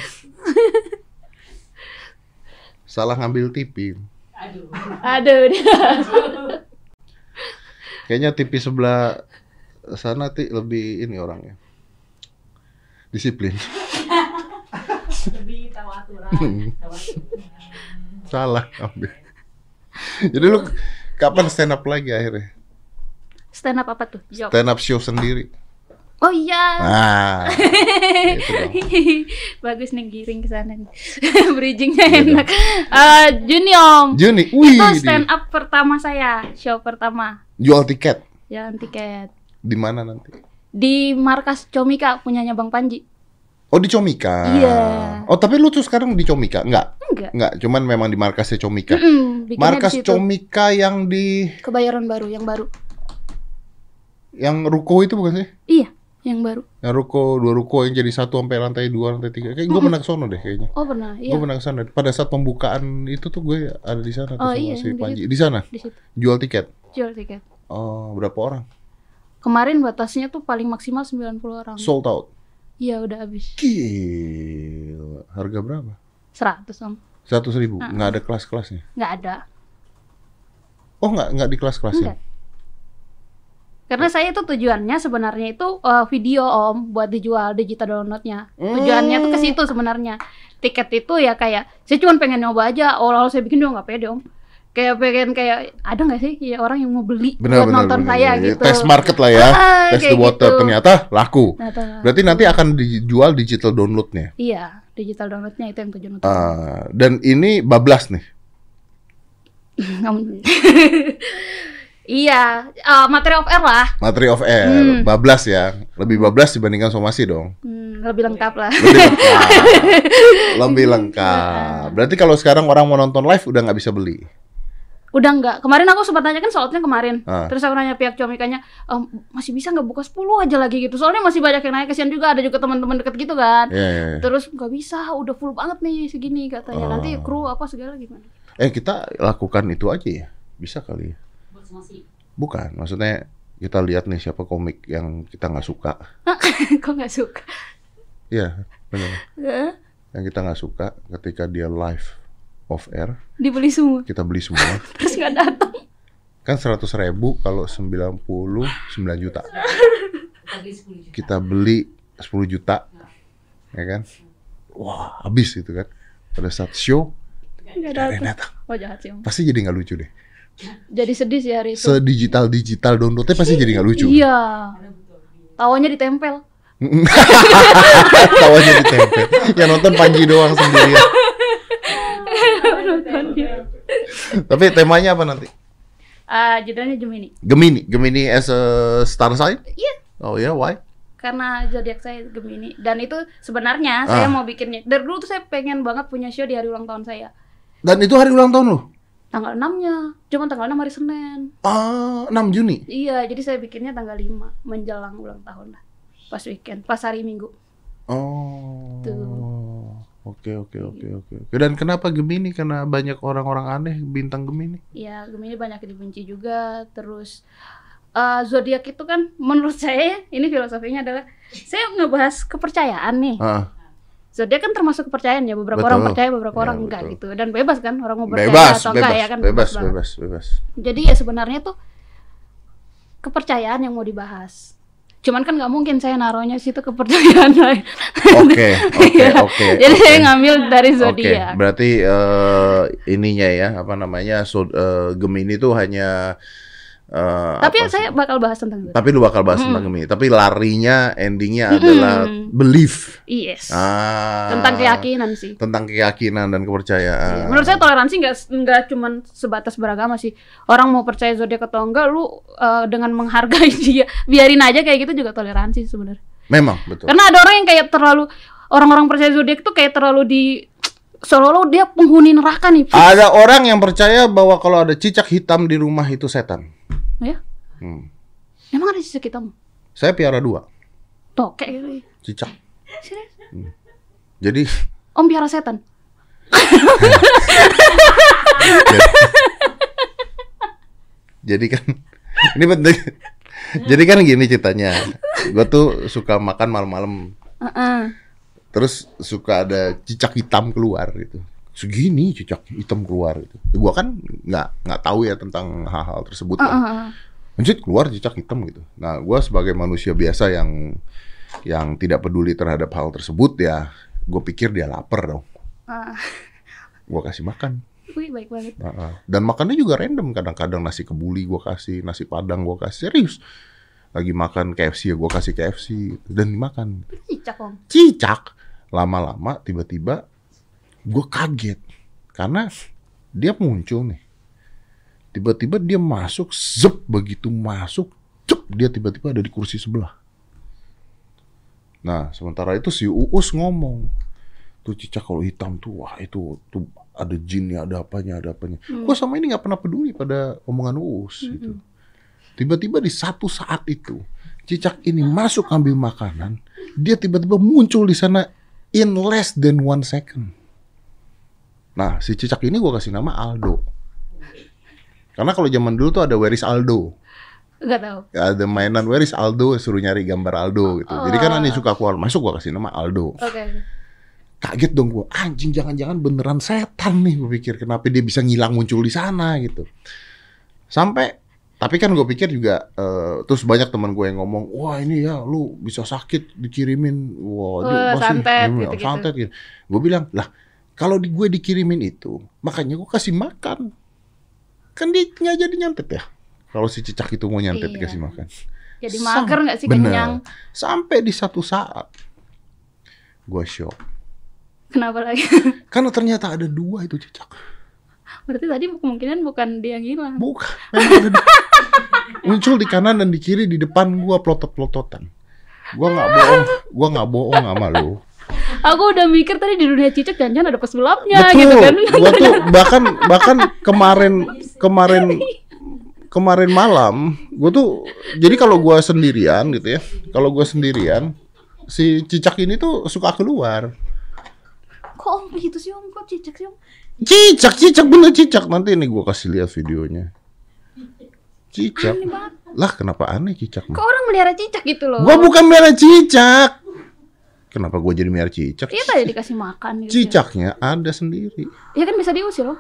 Salah ngambil TV. Aduh. Aduh. Kayaknya TV sebelah sana ti lebih ini orangnya. Disiplin. Lebih tahu aturan, tahu aturan. Salah ambil. Jadi lu kapan stand up lagi akhirnya? Stand up apa tuh? Stand up show sendiri. Oh iya. Nah. <laughs> itu dong. Bagus nih giring ke sana. <laughs> Bridgingnya enak. Eh Juni Om. Juni, wih, Itu di- stand up pertama saya, show pertama. jual tiket Jalan tiket. di mana nanti? Di markas Comika punyanya Bang Panji. Oh di Comika. Iya. Oh tapi lu tuh sekarang di Comika? Enggak, Enggak. enggak. Cuman memang di markasnya Comika. Mm-mm, bikinnya Markas di. Comika yang di Kebayoran baru, yang baru. yang ruko itu bukan sih? Iya, yang baru. Yang ruko dua ruko yang jadi satu sampai lantai dua lantai tiga. Kayak gue pernah ke sono deh kayaknya. Oh pernah, Gue iya. pernah ke sana. Pada saat pembukaan itu tuh gue ada di sana tuh Oh, sama iya, si Panji. Di sana Di situ. jual tiket. Jual tiket. Oh berapa orang? Kemarin batasnya tuh paling maksimal 90 orang. Sold out. Iya, udah habis. Gila. Harga berapa? 100 Om. Seratus ribu. Ah. Nggak ada kelas-kelasnya. Nggak ada. Oh nggak nggak di kelas-kelasnya. Enggak. Karena saya itu tujuannya sebenarnya itu eh, video om buat dijual digital downloadnya. Tujuannya tuh ke situ sebenarnya. Tiket itu ya kayak saya cuma pengen nyoba aja. Oh lalu saya bikin juga nggak pede om. Kayak pengen kayak ada nggak sih ya orang yang mau beli Benar buat benar. nonton benar, saya benar. gitu. Test market lah ya. Ah, Test the water. gitu. Ternyata laku. Tuh. Berarti nanti akan dijual digital downloadnya. Iya digital downloadnya itu yang tujuan utama. Ah, dan ini bablas nih. <laughs> <laughs> Iya eh, materi of air lah. Materi of air, Hmm. bablas ya. Lebih bablas dibandingkan somasi dong. Hmm, lebih lengkap lah. Lebih lengkap. <laughs> Lebih lengkap. Berarti kalau sekarang orang mau nonton live udah nggak bisa beli. Udah enggak. Kemarin aku sempat nanya kan soalnya kemarin. Ah. Terus aku nanya pihak comikanya, "Em, masih bisa nggak buka 10 aja lagi gitu. Soalnya masih banyak yang nanya kesian juga ada juga teman-teman deket gitu kan. Iya, iya, iya. Terus nggak bisa, udah full banget nih segini katanya. Nanti Oh. kru apa segala gimana? Eh kita lakukan itu aja ya. Bisa kali ya. Bukan, maksudnya kita lihat nih siapa komik yang kita nggak suka. <laughs> Kok nggak suka? Iya, benar. Yang kita nggak suka ketika dia live off air, Dibeli semua. kita beli semua. <laughs> Terus nggak datang. kan 100 ribu kalau 90 9 juta. Kita beli 10 juta. Kita beli 10 juta. Ya kan? wah habis gitu kan. Pada saat show Nggak datang. datang. Oh jahat sih. Pasti jadi nggak lucu deh. Jadi sedih sih hari itu. Sedigital digital downloadnya pasti jadi nggak lucu. Iya. Tawanya ditempel. <laughs> Tawanya ditempel. Yang nonton Panji doang sendirian. Tapi temanya apa nanti? Ah, judulnya Gemini. Gemini, Gemini as a star sign? Iya. Oh ya, why? Karena zodiak saya Gemini dan itu sebenarnya Ah. saya mau bikinnya. Dari dulu tuh saya pengen banget punya show di hari ulang tahun saya. Dan itu hari ulang tahun lo? Tanggal 6-nya. Cuma tanggal 6 hari Senin. Ah, 6 Juni. Iya, jadi saya bikinnya tanggal 5 menjelang ulang tahun lah. Pas weekend, pas hari Minggu. Oh. Tuh. Oke, oke, oke, oke. Dan kenapa Gemini? Karena banyak orang-orang aneh bintang Gemini. Iya, Gemini banyak dibenci juga. Terus eh, zodiak itu kan menurut saya ini filosofinya adalah saya ngebahas kepercayaan nih. Ah, Zodiak kan termasuk kepercayaan ya. Beberapa Betul. orang percaya, beberapa Ya, orang enggak betul. gitu. Dan bebas kan orang mau percaya bebas, atau bebas, enggak ya kan bebas, banget. bebas, bebas. Jadi ya sebenarnya tuh kepercayaan yang mau dibahas. Cuman kan nggak mungkin saya naruhnya situ kepercayaan <laughs> lain. Oke, oke, Iya. oke. <laughs> Jadi oke. saya ngambil dari zodiak. berarti eh, ininya ya, apa namanya, so, eh, Gemini itu hanya eh, Tapi apa saya sih? bakal bahas tentang zodiak. tapi lu bakal bahas tentang Gemini. Tapi larinya, endingnya adalah Mm-mm. belief. Yes. Ah, Tentang keyakinan sih. Tentang keyakinan dan kepercayaan. Iya. Menurut saya toleransi nggak nggak cuman sebatas beragama sih. Orang mau percaya zodiak atau enggak, lu uh, dengan menghargai <laughs> dia, biarin aja kayak gitu juga toleransi sebenarnya. Memang betul. Karena ada orang yang kayak terlalu orang-orang percaya zodiak tuh kayak terlalu di seolah-olah dia penghuni neraka nih. Ada orang yang percaya bahwa kalau ada cicak hitam di rumah itu setan. Ya, Hmm. emang ada sisa kita Saya piara dua Tokek gitu. cicak. Serius? Jadi <laughs> Om piara setan. jadi kan <laughs> ini penting. jadi kan gini ceritanya. Gue tuh suka makan malam-malam Heeh. terus suka ada cicak hitam keluar gitu. Segini cicak hitam keluar gitu. Gua kan nggak nggak tahu ya tentang hal-hal tersebut. kan. Heeh. Anjir keluar cicak hitam gitu. Nah, gua sebagai manusia biasa yang yang tidak peduli terhadap hal tersebut ya, gue pikir dia lapar dong. Ah. Gua kasih makan. Wih, baik banget. Heeh. Dan makannya juga random. Kadang-kadang nasi kebuli gua kasih, nasi padang gua kasih. Serius. Lagi makan KFC ya gua kasih KFC dan dimakan. Cicak, Om. Cicak. Lama-lama tiba-tiba gua kaget karena dia muncul nih. Tiba-tiba dia masuk, zep begitu masuk, cep dia tiba-tiba ada di kursi sebelah. Nah, sementara itu si Uus ngomong, tuh cicak kalau hitam tuh, wah itu tuh ada jinnya, ada apanya, ada apanya. Gua sama ini nggak pernah peduli pada omongan Uus gitu. Tiba-tiba di satu saat itu, cicak ini masuk ambil makanan, dia tiba-tiba muncul di sana in less than one second. Nah, si cicak ini gua kasih nama Aldo. Karena kalau zaman dulu tuh ada Where is Aldo? Enggak tahu. Ada mainan Where is Aldo, suruh nyari gambar Aldo gitu. Jadi kan Ani suka keluar masuk gua kasih nama Aldo. Oke. Kaget dong gua, anjing jangan-jangan beneran setan nih gua pikir. Kenapa dia bisa ngilang muncul di sana gitu. Sampai tapi kan gue pikir juga eh, terus banyak teman gue yang ngomong wah ini ya lu bisa sakit dikirimin wah dia Wah, pasti santet, gitu-gitu. santet gitu. gue bilang lah kalau di gue dikirimin itu makanya gue kasih makan kan dia nggak jadi nyantet ya kalau si cicak itu mau nyantet Iya. dikasih makan Jadi Sam- mager nggak sih bener. kenyang? sampai di satu saat gue shock Kenapa lagi? <laughs> karena ternyata ada dua itu cicak Berarti tadi kemungkinan bukan dia yang hilang. bukan <laughs> muncul di kanan dan di kiri di depan gue plotot-plototan gue nggak bohong gue nggak bohong sama lu Aku udah mikir tadi di dunia cicak jangan ada pesulapnya Betul. gitu kan. Gua tuh bahkan bahkan kemarin kemarin kemarin malam, gue tuh jadi kalau gua sendirian gitu ya, kalau gua sendirian, si cicak ini tuh suka keluar. Kok om gitu sih om? Kok cicak sih om? Cicak, cicak bener cicak. Nanti ini gua kasih lihat videonya. Cicak. Lah kenapa aneh cicak? Kok orang melihara cicak gitu loh? Gua bukan merah cicak. Kenapa gua jadi merah cicak? Iya tadi dikasih makan gitu. Cicaknya ada sendiri. Ya kan bisa diusir loh.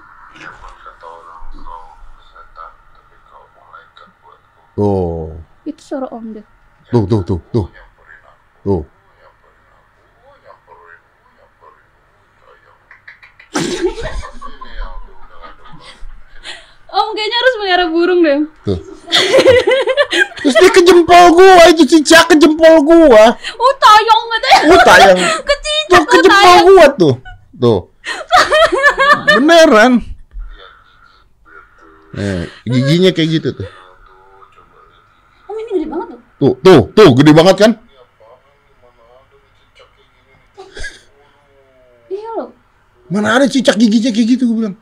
Tuh, Itu suara om deh. tuh, tuh, tuh, tuh. Tuh. <laughs> Om kayaknya harus melihara burung deh. Tuh. Terus dia ke jempol gua, itu cicak ke jempol gua. Oh tayang katanya. Oh tayang. Kecicak Tuh ke oh, jempol tayang. gua tuh. Tuh. Beneran. Eh, giginya kayak gitu tuh. Om ini gede banget tuh. Tuh, tuh, tuh, gede banget kan? Iya loh. Mana ada cicak giginya kayak gitu gue bilang.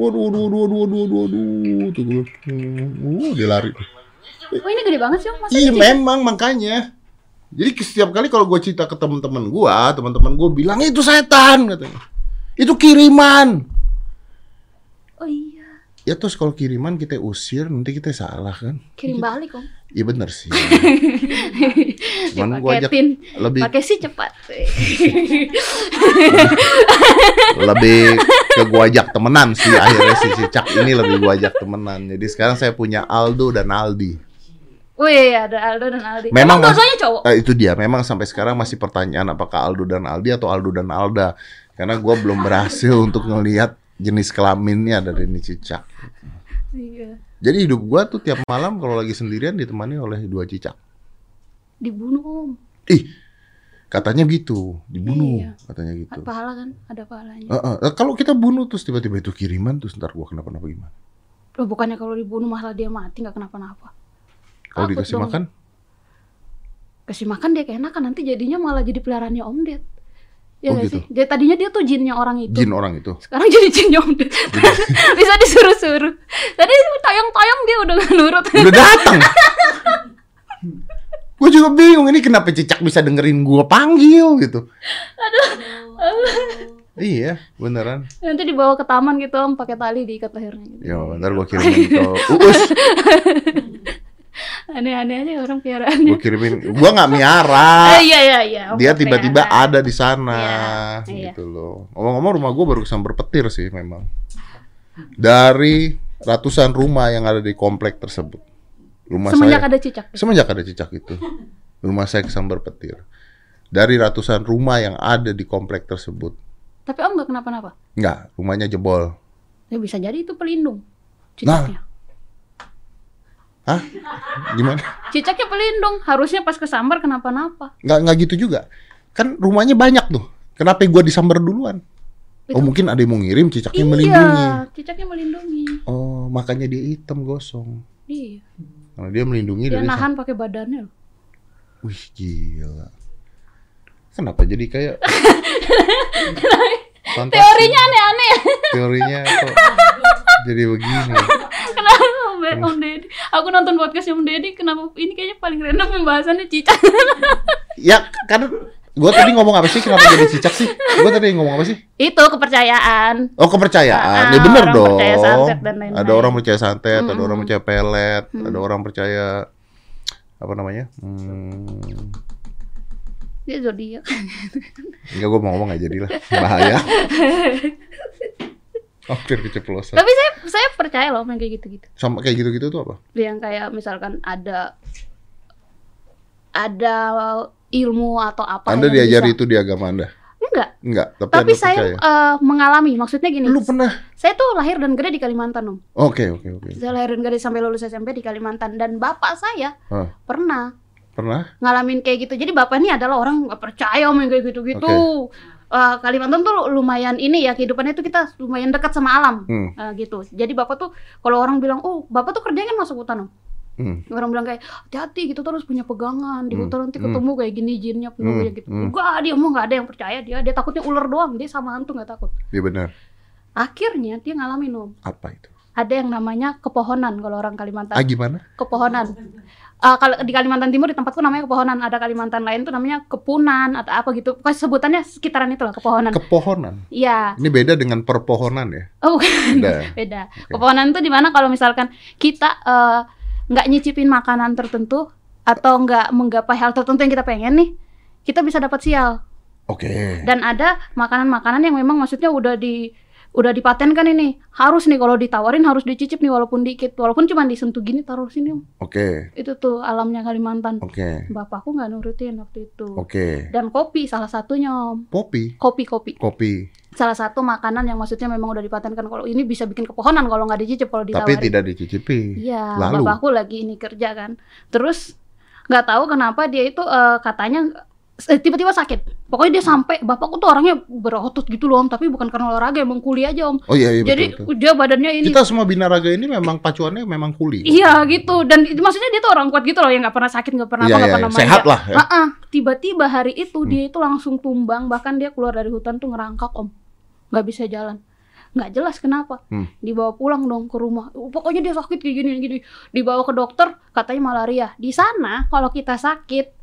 Waduh, waduh, waduh, waduh, waduh, waduh, waduh. Tuh gue uh, dia lari. Oh ini gede banget sih om. Masa Iya, memang makanya. Jadi setiap kali kalau gue cerita ke teman-teman gue, teman-teman gue bilang itu setan katanya. Itu kiriman. Oh iya. Ya terus kalau kiriman kita usir nanti kita salah kan? Kirim balik om. Iya bener sih. <laughs> Cuman gue ajak lebih Pakai sih cepat. <laughs> lebih ke gue ajak temenan sih akhirnya si cicak ini lebih gue ajak temenan. Jadi sekarang saya punya Aldo dan Aldi. Wih ada Aldo dan Aldi. Memang Emang mas- cowok. Eh, itu dia. Memang sampai sekarang masih pertanyaan apakah Aldo dan Aldi atau Aldo dan Alda. Karena gue belum berhasil untuk ngelihat jenis kelaminnya dari ini cicak. Iya. Jadi hidup gue tuh tiap malam kalau lagi sendirian ditemani oleh dua cicak. Dibunuh om. Ih, katanya gitu, dibunuh, Iya. katanya gitu. Pahala kan? Ada pahalanya. Eh, eh, kalau kita bunuh terus tiba-tiba itu kiriman terus ntar gua kenapa-napa gimana? Loh, bukannya kalau dibunuh malah dia mati nggak kenapa-napa. Kalau dikasih dong. makan? Kasih makan dia keenakan nanti jadinya malah jadi peliharaannya Om Ded. Ya Oh, gitu. sih? Jadi tadinya dia tuh jinnya orang itu. Jin orang itu. Sekarang <laughs> jadi jinnya Om Ded. Bisa disuruh-suruh. Tadi tayang-tayang dia udah nurut. Udah datang. <laughs> gue juga bingung ini kenapa cicak bisa dengerin gua panggil gitu. <laughs> Iya, beneran. Nanti dibawa ke taman gitu Om pakai tali diikat lehernya gitu. Ya, ntar gua kirimin ke Uus. Aneh-aneh aja orang peliharaannya. Gua kirimin. Gua nggak miara. Eh, <laughs> iya iya iya. Om Dia nggak tiba-tiba ada di sana, Iya, iya. gitu loh. Ngomong-ngomong rumah gua baru sambar petir sih memang. Dari ratusan rumah yang ada di komplek tersebut. Rumah Semenjak saya ada cicak. semenjak ada cicak itu. Rumah saya kesambar petir. Dari ratusan rumah yang ada di komplek tersebut. Tapi Om nggak kenapa-napa. Enggak, rumahnya jebol. Ya bisa jadi itu pelindung. Nah. Hah? Gimana? Cicaknya pelindung. Harusnya pas kesambar kenapa-napa. Enggak enggak gitu juga. Kan rumahnya banyak tuh. Kenapa gua disambar duluan? Oh, Itu- mungkin ada yang mau ngirim cicaknya Iya, melindungi. cicaknya melindungi. Oh, makanya dia hitam gosong. Iya. Karena dia melindungi Dia dari nahan pakai badannya loh. Wih, gila. Kenapa jadi kayak. <laughs> Teorinya aneh-aneh. Teorinya kok <laughs> jadi begini. kenapa Om, Om Deddy? Aku nonton podcast Om Deddy, kenapa ini kayaknya paling random pembahasannya cicak. <laughs> Ya, kan gua tadi ngomong apa sih? Kenapa jadi cicak sih? Gua tadi ngomong apa sih? itu kepercayaan. Oh kepercayaan, Ah, ya bener orang dong. percaya santet dan lain-lain. Ada orang percaya santet, ada Mm-mm. orang percaya pelet, Mm. ada orang percaya apa namanya? Hmm, Dia zodiak. enggak gue mau ngomong aja jadilah bahaya. <laughs> Hampir keceplosan. Tapi saya saya percaya loh yang kayak gitu-gitu. Sama kayak gitu-gitu tuh apa? Yang kayak misalkan ada ada ilmu atau apa Anda yang diajari bisa- itu di agama Anda? Enggak, Enggak, tapi, tapi saya percaya. eh, mengalami. Maksudnya gini, Lu pernah? saya tuh lahir dan gede di Kalimantan, Om. Oke, oke, oke. Saya lahir dan gede sampai lulus SMP di Kalimantan dan bapak saya Hah. pernah Pernah? ngalamin kayak gitu. Jadi bapak ini adalah orang nggak percaya om yang kayak gitu-gitu. Eh, Kalimantan tuh lumayan ini ya kehidupannya tuh kita lumayan dekat sama alam Hmm. Eh, gitu. Jadi bapak tuh kalau orang bilang, oh bapak tuh kerjanya kan masuk hutan om. Hmm. Orang bilang kayak hati-hati gitu terus punya pegangan di Hmm. hutan nanti Hmm. ketemu kayak gini jinnya penuh Hmm. kayak gitu. Hmm. Enggak dia mau nggak ada yang percaya dia dia takutnya ular doang dia sama hantu nggak takut. Iya benar. Akhirnya dia ngalamin om Apa itu? ada yang namanya kepohonan kalau orang Kalimantan Ah gimana? kepohonan. Eh, kalau di Kalimantan Timur di tempatku namanya kepohonan, ada Kalimantan lain tuh namanya kepunan atau apa gitu. Pokoknya sebutannya sekitaran itu lah kepohonan. Kepohonan. Iya. Ini beda dengan perpohonan ya? Oh, bukan. Beda. <laughs> Beda. Kepohonan tuh di mana kalau misalkan kita eh, nggak nyicipin makanan tertentu atau nggak menggapai hal tertentu yang kita pengen nih, kita bisa dapat sial. Oke. Dan ada makanan-makanan yang memang maksudnya udah di udah dipatenkan ini harus nih kalau ditawarin harus dicicip nih walaupun dikit walaupun cuma disentuh gini taruh sini om Oke. itu tuh alamnya Kalimantan Oke. bapakku nggak nurutin waktu itu Oke. dan kopi salah satunya om Kopi. kopi kopi Kopi. salah satu makanan yang maksudnya memang udah dipatenkan kalau ini bisa bikin kepohonan kalau nggak dicicip kalau Tapi ditawarin tidak dicicipi. Iya, bapakku lagi ini kerja kan. Terus nggak tahu kenapa dia itu eh, katanya tiba-tiba sakit. Pokoknya dia sampai bapakku tuh orangnya berotot gitu loh, Om, tapi bukan karena olahraga, emang kuli aja om. Oh iya iya Jadi betul. betul. dia badannya ini. Kita semua binaraga ini memang pacuannya memang kuli. Iya gitu, dan maksudnya dia tuh orang kuat gitu loh, yang nggak pernah sakit, nggak pernah Iya, apa, nggak iya, pernah iya. Sehat lah ya. Ah-ah, tiba-tiba hari itu Hmm. dia itu langsung tumbang, bahkan dia keluar dari hutan tuh ngerangkak om, nggak bisa jalan, nggak jelas kenapa. Hmm. Dibawa pulang dong ke rumah, pokoknya dia sakit kayak gini gini, dibawa ke dokter, katanya malaria. Di sana kalau kita sakit,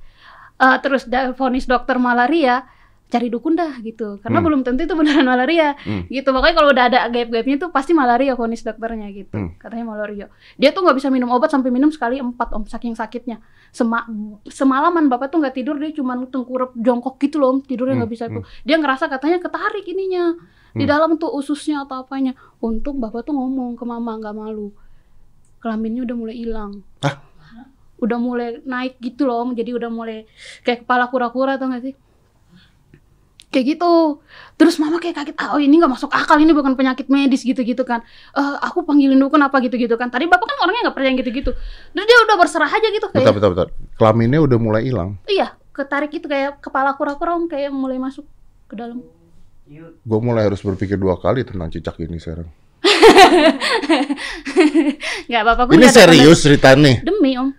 eh, terus da- vonis dokter malaria, cari dukun dah gitu, karena Hmm. belum tentu itu beneran <laughs> malaria, Hmm. gitu. Makanya kalau udah ada gap-gapnya tuh pasti malaria vonis dokternya gitu, Hmm. katanya malaria. Dia tuh nggak bisa minum obat sampai minum sekali empat om, saking sakitnya. Sema semalaman bapak tuh nggak tidur dia cuma tengkurap jongkok gitu loh Om. tidurnya nggak Hmm, bisa tuh dia ngerasa katanya ketarik ininya di Hmm. dalam tuh ususnya atau apanya untung bapak tuh ngomong ke mama nggak malu kelaminnya udah mulai hilang Hah? Udah mulai naik gitu loh Om. jadi udah mulai kayak kepala kura-kura tau gak sih kayak gitu terus mama kayak kaget ah oh ini nggak masuk akal ini bukan penyakit medis gitu-gitu kan Eh aku panggilin dukun apa gitu-gitu kan tadi bapak kan orangnya nggak percaya yang gitu-gitu terus dia udah berserah aja gitu kayak Bentar, bentar, bentar. Kelaminnya udah mulai hilang. Iya, ketarik itu kayak kepala kura-kura om kayak mulai masuk ke dalam. Gue mulai harus berpikir dua kali tentang cicak ini sekarang. <laughs> Nggak apa-apa. Ini serius cerita nih. Demi om.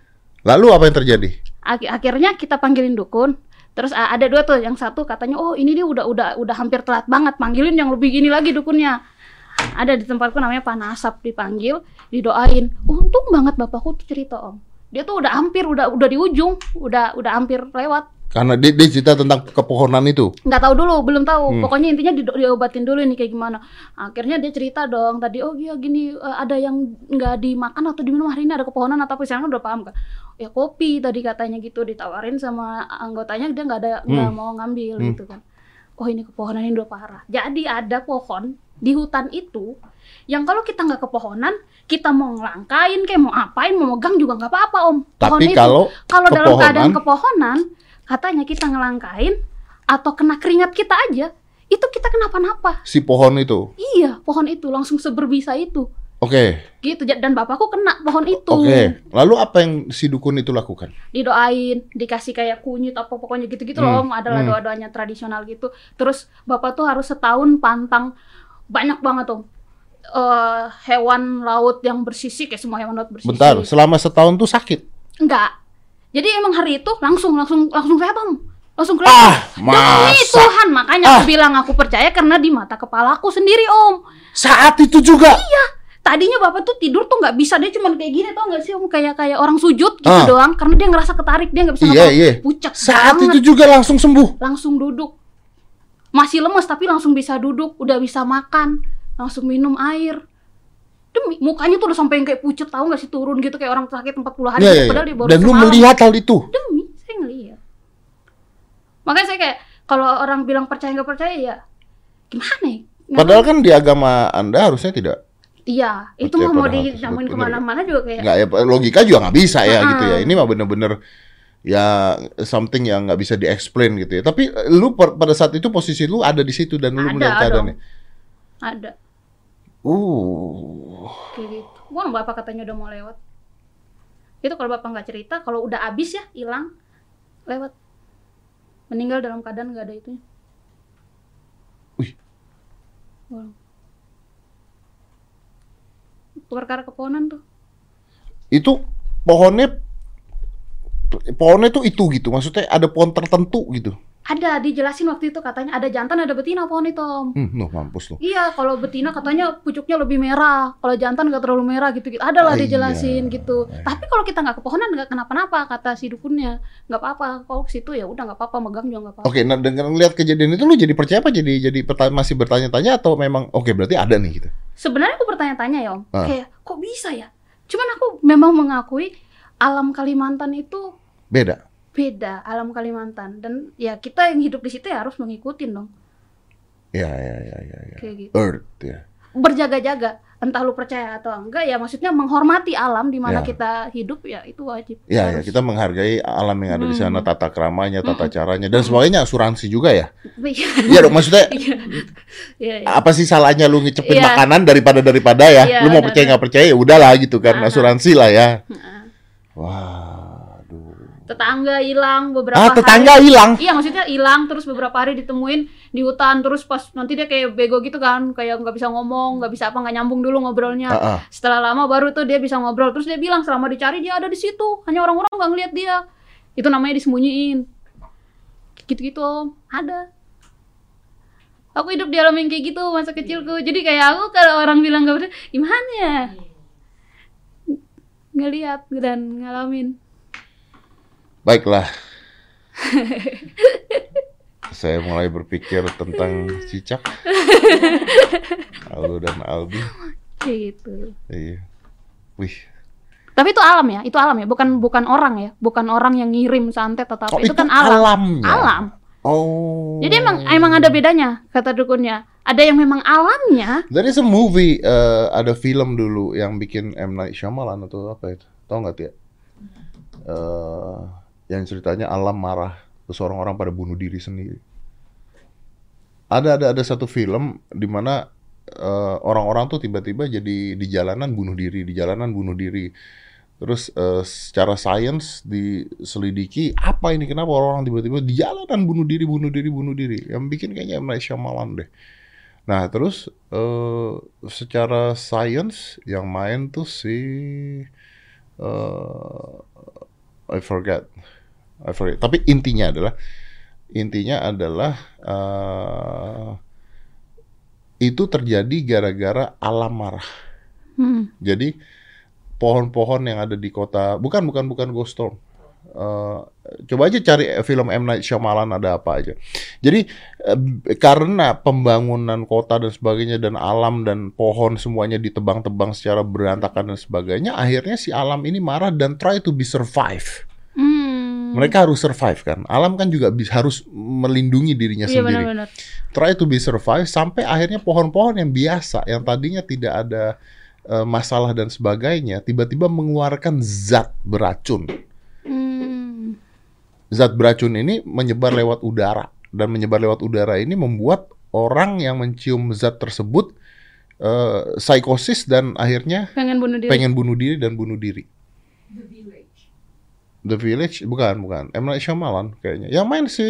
Lalu apa yang terjadi? Ak- akhirnya kita panggilin dukun. Terus ada dua tuh, yang satu katanya, oh ini dia udah udah udah hampir telat banget, panggilin yang lebih gini lagi dukunnya. Ada di tempatku namanya Panasap dipanggil, didoain. Untung banget bapakku tuh cerita om. Dia tuh udah hampir, udah udah di ujung, udah udah hampir lewat. Karena dia, dia cerita tentang kepohonan itu. nggak tahu dulu belum tahu Hmm. pokoknya intinya di, diobatin dulu nih kayak gimana akhirnya dia cerita dong tadi oh iya gini eh, ada yang nggak dimakan atau diminum hari ini ada kepohonan atau apa sekarang udah paham kan ya kopi tadi katanya gitu ditawarin sama anggotanya dia nggak ada nggak Hmm. mau ngambil Hmm. gitu kan oh ini kepohonan ini udah parah jadi ada pohon di hutan itu yang kalau kita nggak ke pohonan kita mau ngelangkain kayak mau apain mau megang juga nggak apa-apa om Pohon Tapi itu. kalau Kalau dalam kepohonan- keadaan kepohonan, katanya kita ngelangkain atau kena keringat kita aja, itu kita kenapa-napa. si pohon itu, Iya, pohon itu langsung seberbisa itu. Oke, Gitu. Ja- Dan bapakku kena pohon itu. oke. Lalu apa yang si dukun itu lakukan? Didoain, dikasih kayak kunyit apa pokoknya gitu-gitu loh, Hmm, Om. Adalah hmm. doa-doanya tradisional gitu. Terus bapak tuh harus setahun pantang banyak banget, Om. Eh, hewan laut yang bersisik ya semua hewan laut bersisik. Bentar, selama setahun tuh sakit. Enggak. Jadi emang hari itu langsung langsung langsung om. Langsung kelihatan. Ah, Demi masa? Tuhan, makanya Ah. aku bilang aku percaya karena di mata kepalaku sendiri om. Saat itu juga. Tadinya bapak tuh tidur tuh nggak bisa dia cuma kayak gini tau nggak sih om kayak kayak orang sujud gitu Ah. doang karena dia ngerasa ketarik dia nggak bisa ngapa- iya. pucat Saat banget. itu juga langsung sembuh. langsung duduk masih lemes tapi langsung bisa duduk udah bisa makan langsung minum air demi mukanya tuh udah sampai yang kayak pucet tahu nggak sih turun gitu kayak orang sakit 40 hari Iya, iya, padahal iya. dia baru Dan lu melihat hal itu. demi saya ngeliat makanya saya kayak kalau orang bilang percaya nggak percaya ya gimana ya Padahal kan di agama Anda harusnya tidak. Iya itu mau disamain bener. ke mana-mana juga kayak Nggak ya, logika juga nggak bisa ya Ah. gitu ya. Ini mah bener-bener ya something yang nggak bisa di-explain gitu ya. Tapi lu per- pada saat itu posisi lu ada di situ dan lu Ada melihat keadaannya. ada Uh. kayak gitu gua bapak katanya udah mau lewat itu kalau bapak nggak cerita kalau udah abis ya hilang lewat meninggal dalam keadaan nggak ada itunya Wih. Wow. Perkara kepohonan tuh Itu pohonnya pohonnya tuh itu gitu. Maksudnya ada pohon tertentu gitu. Ada dijelasin waktu itu katanya ada jantan ada betina pohon itu om Hmm, noh mampus lu. Iya, kalau betina katanya pucuknya lebih merah, kalau jantan nggak terlalu merah gitu-gitu. Ada lah Oh, dijelasin iya. gitu. Tapi kalau kita nggak ke pohonan nggak kenapa-napa kata si dukunnya, nggak apa-apa. Kalau ke situ ya udah nggak apa-apa, megang juga nggak apa-apa. Oke, nah dengan ngeliat kejadian itu lu jadi percaya apa jadi jadi masih bertanya-tanya atau memang oke berarti ada nih gitu. Sebenarnya aku bertanya-tanya ya om, Ah. kayak kok bisa ya? Cuman aku memang mengakui alam Kalimantan itu Beda. Beda alam Kalimantan dan ya kita yang hidup di situ ya harus mengikutin dong. Ya, ya, ya, ya, ya. kayak gitu. Earth ya. Berjaga-jaga, entah lu percaya atau enggak ya maksudnya menghormati alam di mana Ya. kita hidup ya itu wajib. Ya, ya, Harus. kita menghargai alam yang ada di sana, Hmm. tata keramanya, tata Mm-mm. caranya, dan sebagainya asuransi juga ya. Iya. Iya dong, maksudnya <laughs> Iya. Iya, iya. apa sih salahnya lu ngecepin Iya. makanan daripada daripada ya? Iya, lu mau benar, percaya nggak percaya ya udahlah gitu kan, asuransi lah ya. Heeh. Waduh. Tetangga hilang beberapa Ah, tetangga hari. hilang. Iya maksudnya hilang terus beberapa hari ditemuin di hutan terus pas nanti dia kayak bego gitu kan kayak nggak bisa ngomong nggak bisa apa nggak nyambung dulu ngobrolnya. Ah, ah. setelah lama baru tuh dia bisa ngobrol terus dia bilang selama dicari dia ada di situ hanya orang-orang nggak ngeliat dia. Itu namanya disembunyiin. Gitu-gitu om. Ada. Aku hidup di alam yang kayak gitu masa kecilku. Jadi kayak aku kalau orang bilang gak bener gimana ya? Ngeliat dan ngalamin Baiklah. <laughs> Saya mulai berpikir tentang cicak. <laughs> Aldo dan Aldi. kayak gitu Iya. Wih. Tapi itu alam ya, itu alam ya, bukan bukan orang ya, bukan orang yang ngirim santet atau apa. Oh, itu, kan alam. alamnya. Alam. Oh. Jadi emang emang ada bedanya kata dukunnya. Ada yang memang alamnya. There is a movie, eh, ada film dulu yang bikin M Night Shyamalan atau apa itu? Tahu nggak Tia? Eh, yang ceritanya alam marah, terus orang-orang pada bunuh diri sendiri. Ada ada ada satu film di mana eh, orang-orang tuh tiba-tiba jadi di jalanan bunuh diri, di jalanan bunuh diri. Terus eh, secara sains diselidiki apa ini kenapa orang tiba-tiba di jalanan bunuh diri, bunuh diri, bunuh diri. Yang bikin kayaknya M Night Shyamalan deh. Nah, terus eh, secara sains yang main tuh si eh I forget. I forget. Tapi intinya adalah intinya adalah eh itu terjadi gara-gara alam marah. Hmm. Jadi pohon-pohon yang ada di kota bukan bukan bukan ghost storm. Eh, coba aja cari film M Night Shyamalan ada apa aja. Jadi eh, karena pembangunan kota dan sebagainya dan alam dan pohon semuanya ditebang-tebang secara berantakan dan sebagainya, akhirnya si alam ini marah dan try to be survive. Hmm. Mereka harus survive kan. Alam kan juga harus melindungi dirinya Iya sendiri benar-benar. try to be survive sampai akhirnya pohon-pohon yang biasa yang tadinya tidak ada eh, masalah dan sebagainya tiba-tiba mengeluarkan zat beracun. Hmm. Zat beracun ini menyebar lewat udara dan menyebar lewat udara ini membuat orang yang mencium zat tersebut eh, psikosis dan akhirnya Pengen bunuh diri. pengen bunuh diri dan bunuh diri. The Village. Bukan bukan M Night Shyamalan kayaknya. Yang main si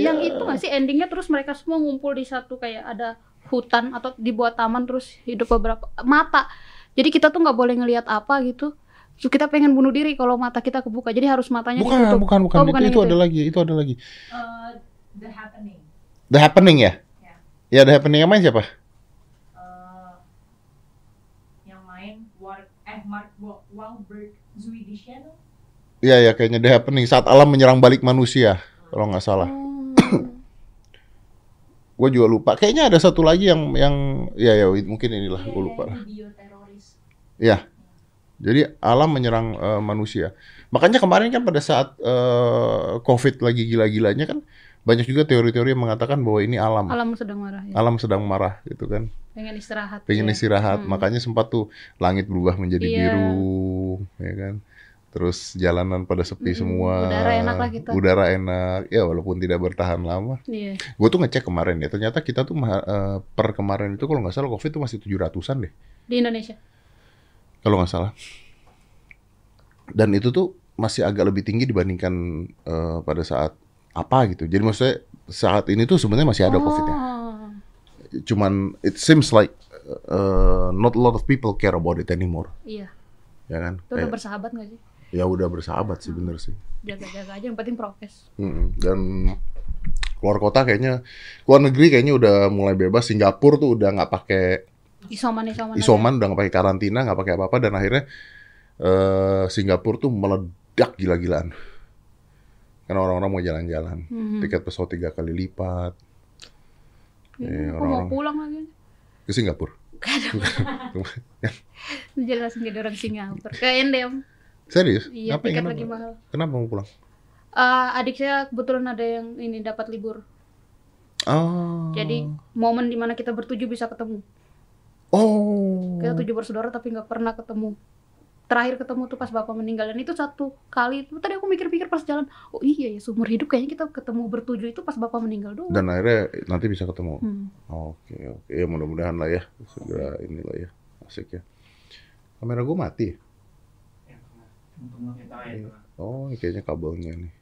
Yang itu nggak sih endingnya terus mereka semua ngumpul di satu kayak ada hutan atau dibuat taman terus hidup beberapa mata. Jadi kita tuh nggak boleh ngelihat apa gitu. Terus kita pengen bunuh diri kalau mata kita kebuka. Jadi harus matanya bukan ditutup. bukan bukan, Oh, itu, bukan itu itu ada lagi itu ada lagi. Uh, the Happening. The Happening ya? Ya. Ya The Happening yang main siapa? Uh, yang main War eh Mark Wa- Wahlberg, Zooey Deschanel. Iya ya kayaknya The Happening saat alam menyerang balik manusia kalau nggak salah. Oh. Gue juga lupa. Kayaknya ada satu lagi yang yang ya ya mungkin inilah gue lupa. lah. Video teroris. Iya. Jadi alam menyerang eh, manusia. Makanya kemarin kan pada saat eh, COVID lagi gila-gilanya kan banyak juga teori-teori yang mengatakan bahwa ini alam. Alam sedang marah ya. Alam sedang marah gitu kan. Pengen istirahat. Pengen ya. istirahat. Hmm. Makanya sempat tuh langit berubah menjadi Iya. biru, ya kan. Terus jalanan pada sepi Mm-mm. semua. Udara enak lah kita. Udara enak. Ya walaupun tidak bertahan lama. Iya. Gue tuh ngecek kemarin ya, ternyata kita tuh eh, per kemarin itu kalau nggak salah COVID tuh masih 700-an deh, Di Indonesia. kalau nggak salah. Dan itu tuh masih agak lebih tinggi dibandingkan eh, pada saat apa gitu. Jadi maksudnya saat ini tuh sebenarnya masih ada COVID-nya. Oh. Cuman it seems like eh, not a lot of people care about it anymore, Iya. ya kan? Itu udah bersahabat gak sih? Ya udah bersahabat sih bener sih. Jaga-jaga aja yang penting prokes. Mm-mm. Dan keluar kota kayaknya, luar negeri kayaknya udah mulai bebas. Singapura tuh udah nggak pakai Isoman isoman. aja. isoman udah nggak pakai karantina nggak pakai apa-apa dan akhirnya eh Singapura tuh meledak gila-gilaan karena orang-orang mau jalan-jalan Mhm. tiket pesawat tiga kali lipat Iya, Iya, aku mau pulang lagi. ke Singapura Jadi langsung <laughs> jadi orang Singapura. Ke Endem. Serius Iya, Ngapain? tiket kenapa? lagi mahal. kenapa mau pulang Eh, adik saya kebetulan ada yang ini dapat libur. Oh. Jadi momen di mana kita bertujuh bisa ketemu. Oh. Kita tujuh bersaudara tapi nggak pernah ketemu. Terakhir ketemu tuh pas bapak meninggal dan itu satu kali tadi aku mikir-pikir pas jalan, oh iya ya seumur hidup kayaknya kita ketemu bertujuh itu pas bapak meninggal doang. Dan akhirnya nanti bisa ketemu. Hmm. Oke, oke. Ya mudah-mudahan lah ya. Segera inilah ya. Asik ya. Kamera gue mati. Ya? Oh, ini kayaknya kabelnya nih.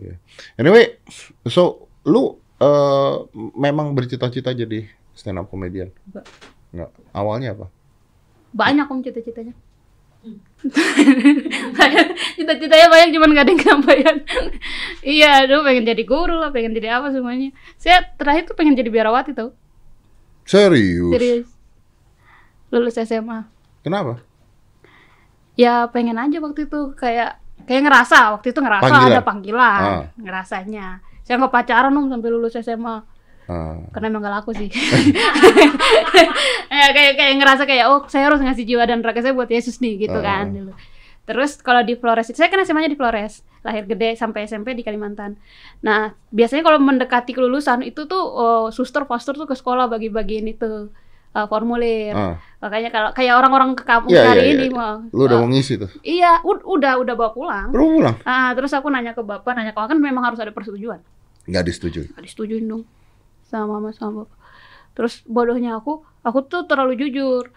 Iya. Anyway, so lu eh, memang bercita-cita jadi stand up comedian? Enggak. Enggak. Awalnya apa? Banyak om cita-citanya. Cita-citanya banyak cuman gak ada yang kesampaian. iya, aduh pengen jadi guru lah, pengen jadi apa semuanya. Saya terakhir tuh pengen jadi biarawati tau. Serius? Serius. Lulus SMA. Kenapa? Ya pengen aja waktu itu kayak kayak ngerasa waktu itu ngerasa Panggilan. ada panggilan Ah. ngerasanya. Saya nggak pacaran om sampai lulus SMA Ah, karena emang gak laku sih. <laughs> ya, kayak kayak ngerasa kayak oh saya harus ngasih jiwa dan raga saya buat Yesus nih gitu Ah. kan dulu. Terus kalau di Flores itu saya kan SMA-nya di Flores, lahir gede sampai SMP di Kalimantan. Nah biasanya kalau mendekati kelulusan itu tuh oh, suster pastor tuh ke sekolah bagi-bagiin itu uh, formulir. ah. Makanya kalau kayak orang-orang ke kampung Iya, hari iya, ini iya. mah. Lu udah uh, mau ngisi tuh? Iya, ud- udah udah bawa pulang. Lu pulang? Ah, terus aku nanya ke bapak, nanya ke kan memang harus ada persetujuan. Nggak disetujui. Nggak disetujuin dong sama mama sama bapak. Terus bodohnya aku, aku tuh terlalu jujur.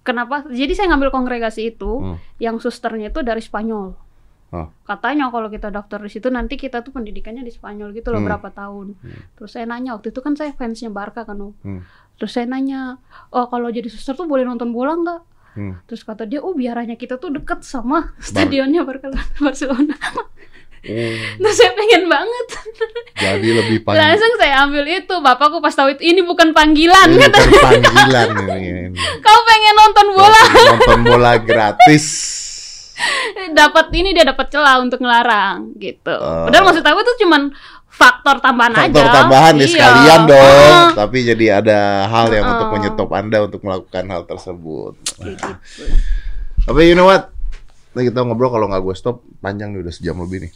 Kenapa? Jadi saya ngambil kongregasi itu, Hmm. yang susternya itu dari Spanyol. Ah. Katanya kalau kita daftar di situ nanti kita tuh pendidikannya di Spanyol gitu loh Hmm. berapa tahun. Terus saya nanya waktu itu kan saya fansnya Barca kan. Hmm. Terus saya nanya, oh kalau jadi suster tuh boleh nonton bola nggak? Hmm. Terus kata dia, oh biaranya kita tuh deket sama stadionnya Barca- <laughs> Barcelona. Oh, Terus saya pengen banget. jadi lebih <laughs> panjang. Langsung saya ambil itu. Bapakku pas tahu itu ini bukan panggilan. Ini Kata, bukan panggilan ini. <laughs> kau pengen nonton bola? Nonton bola gratis. dapat ini dia dapat celah untuk ngelarang gitu. Oh. Padahal maksud aku tuh cuman faktor tambahan aja. Faktor tambahan ya Iya. sekalian dong. Ah, Tapi jadi ada hal yang untuk Oh. menyetop Anda untuk melakukan hal tersebut. kayak gitu. Tapi you know what? Nah, kita ngobrol kalau nggak gue stop panjang nih udah sejam lebih nih.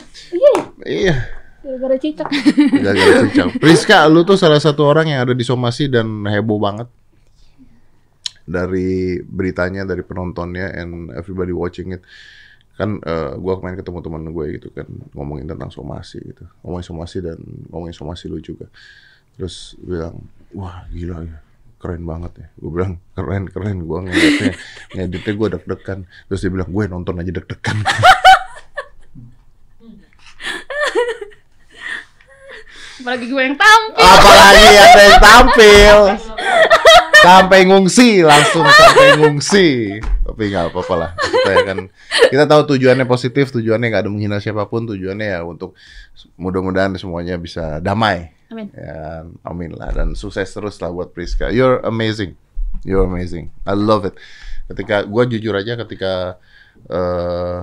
Iya. Gara-gara cicak. Gara-gara cincang. <laughs> Priska, lu tuh salah satu orang yang ada di somasi dan heboh banget dari beritanya, dari penontonnya, and everybody watching it. Kan eh, gua kemarin ketemu teman gue gitu kan ngomongin tentang somasi gitu, ngomongin somasi dan ngomongin somasi lu juga. Terus bilang, wah gila ya, keren banget ya. Gue bilang keren keren, gua ngeliatnya <laughs> ngeditnya gue deg-degan. Terus dia bilang gue nonton aja deg-degan. <laughs> Apalagi gue yang tampil. Apalagi ada yang tampil. <laughs> Sampai ngungsi langsung sampai ngungsi. Tapi nggak apa-apa lah. Kita kan kita tahu tujuannya positif, tujuannya nggak ada menghina siapa pun, tujuannya ya untuk mudah-mudahan semuanya bisa damai. Amin. Ya, amin lah dan sukses terus lah buat Priska. You're amazing. You're amazing. I love it. Ketika gua jujur aja ketika eh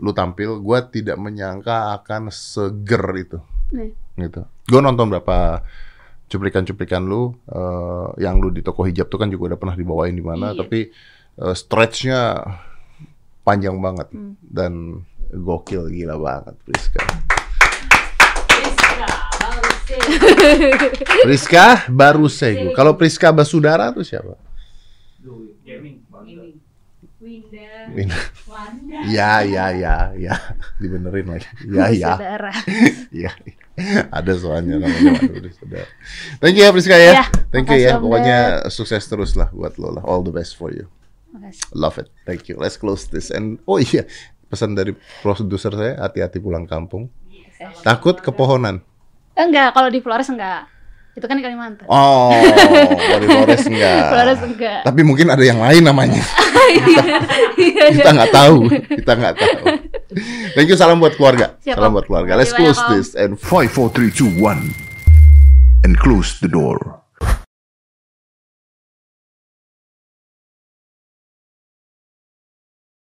lu tampil, gua tidak menyangka akan seger itu Nih. gitu. Gue nonton berapa cuplikan-cuplikan lu eh, yang lu di toko hijab tuh kan juga udah pernah dibawain di mana, Iya. tapi eh, stretchnya panjang banget Hmm. dan gokil gila banget Priska. Priska, baru sih. <laughs> Priska baru segu. Kalau Priska Basudara tuh siapa? Winda, Ini. Wanda. Ya ya ya ya dibenerin lagi. Ya ya Saudara. <laughs> ya. Ada soalnya namanya saudara. Thank you ya Priska ya. Ya, Thank you ya. Pokoknya sukses terus lah buat lo lah. All the best for you. Makasih. Love it. Thank you. Let's close this. And oh iya, pesan dari produser saya, hati-hati pulang kampung. Takut kepohonan. Enggak, kalau di Flores enggak. Itu kan di Kalimantan. Oh, dari Flores enggak. <laughs> Flores enggak. Tapi mungkin ada yang lain namanya. <laughs> Iya, Kita nggak tahu. Kita nggak tahu. Thank you. Salam buat keluarga. Siap, Salam buat keluarga. Let's close this and 5, 4, 3, 2, 1. And close the door.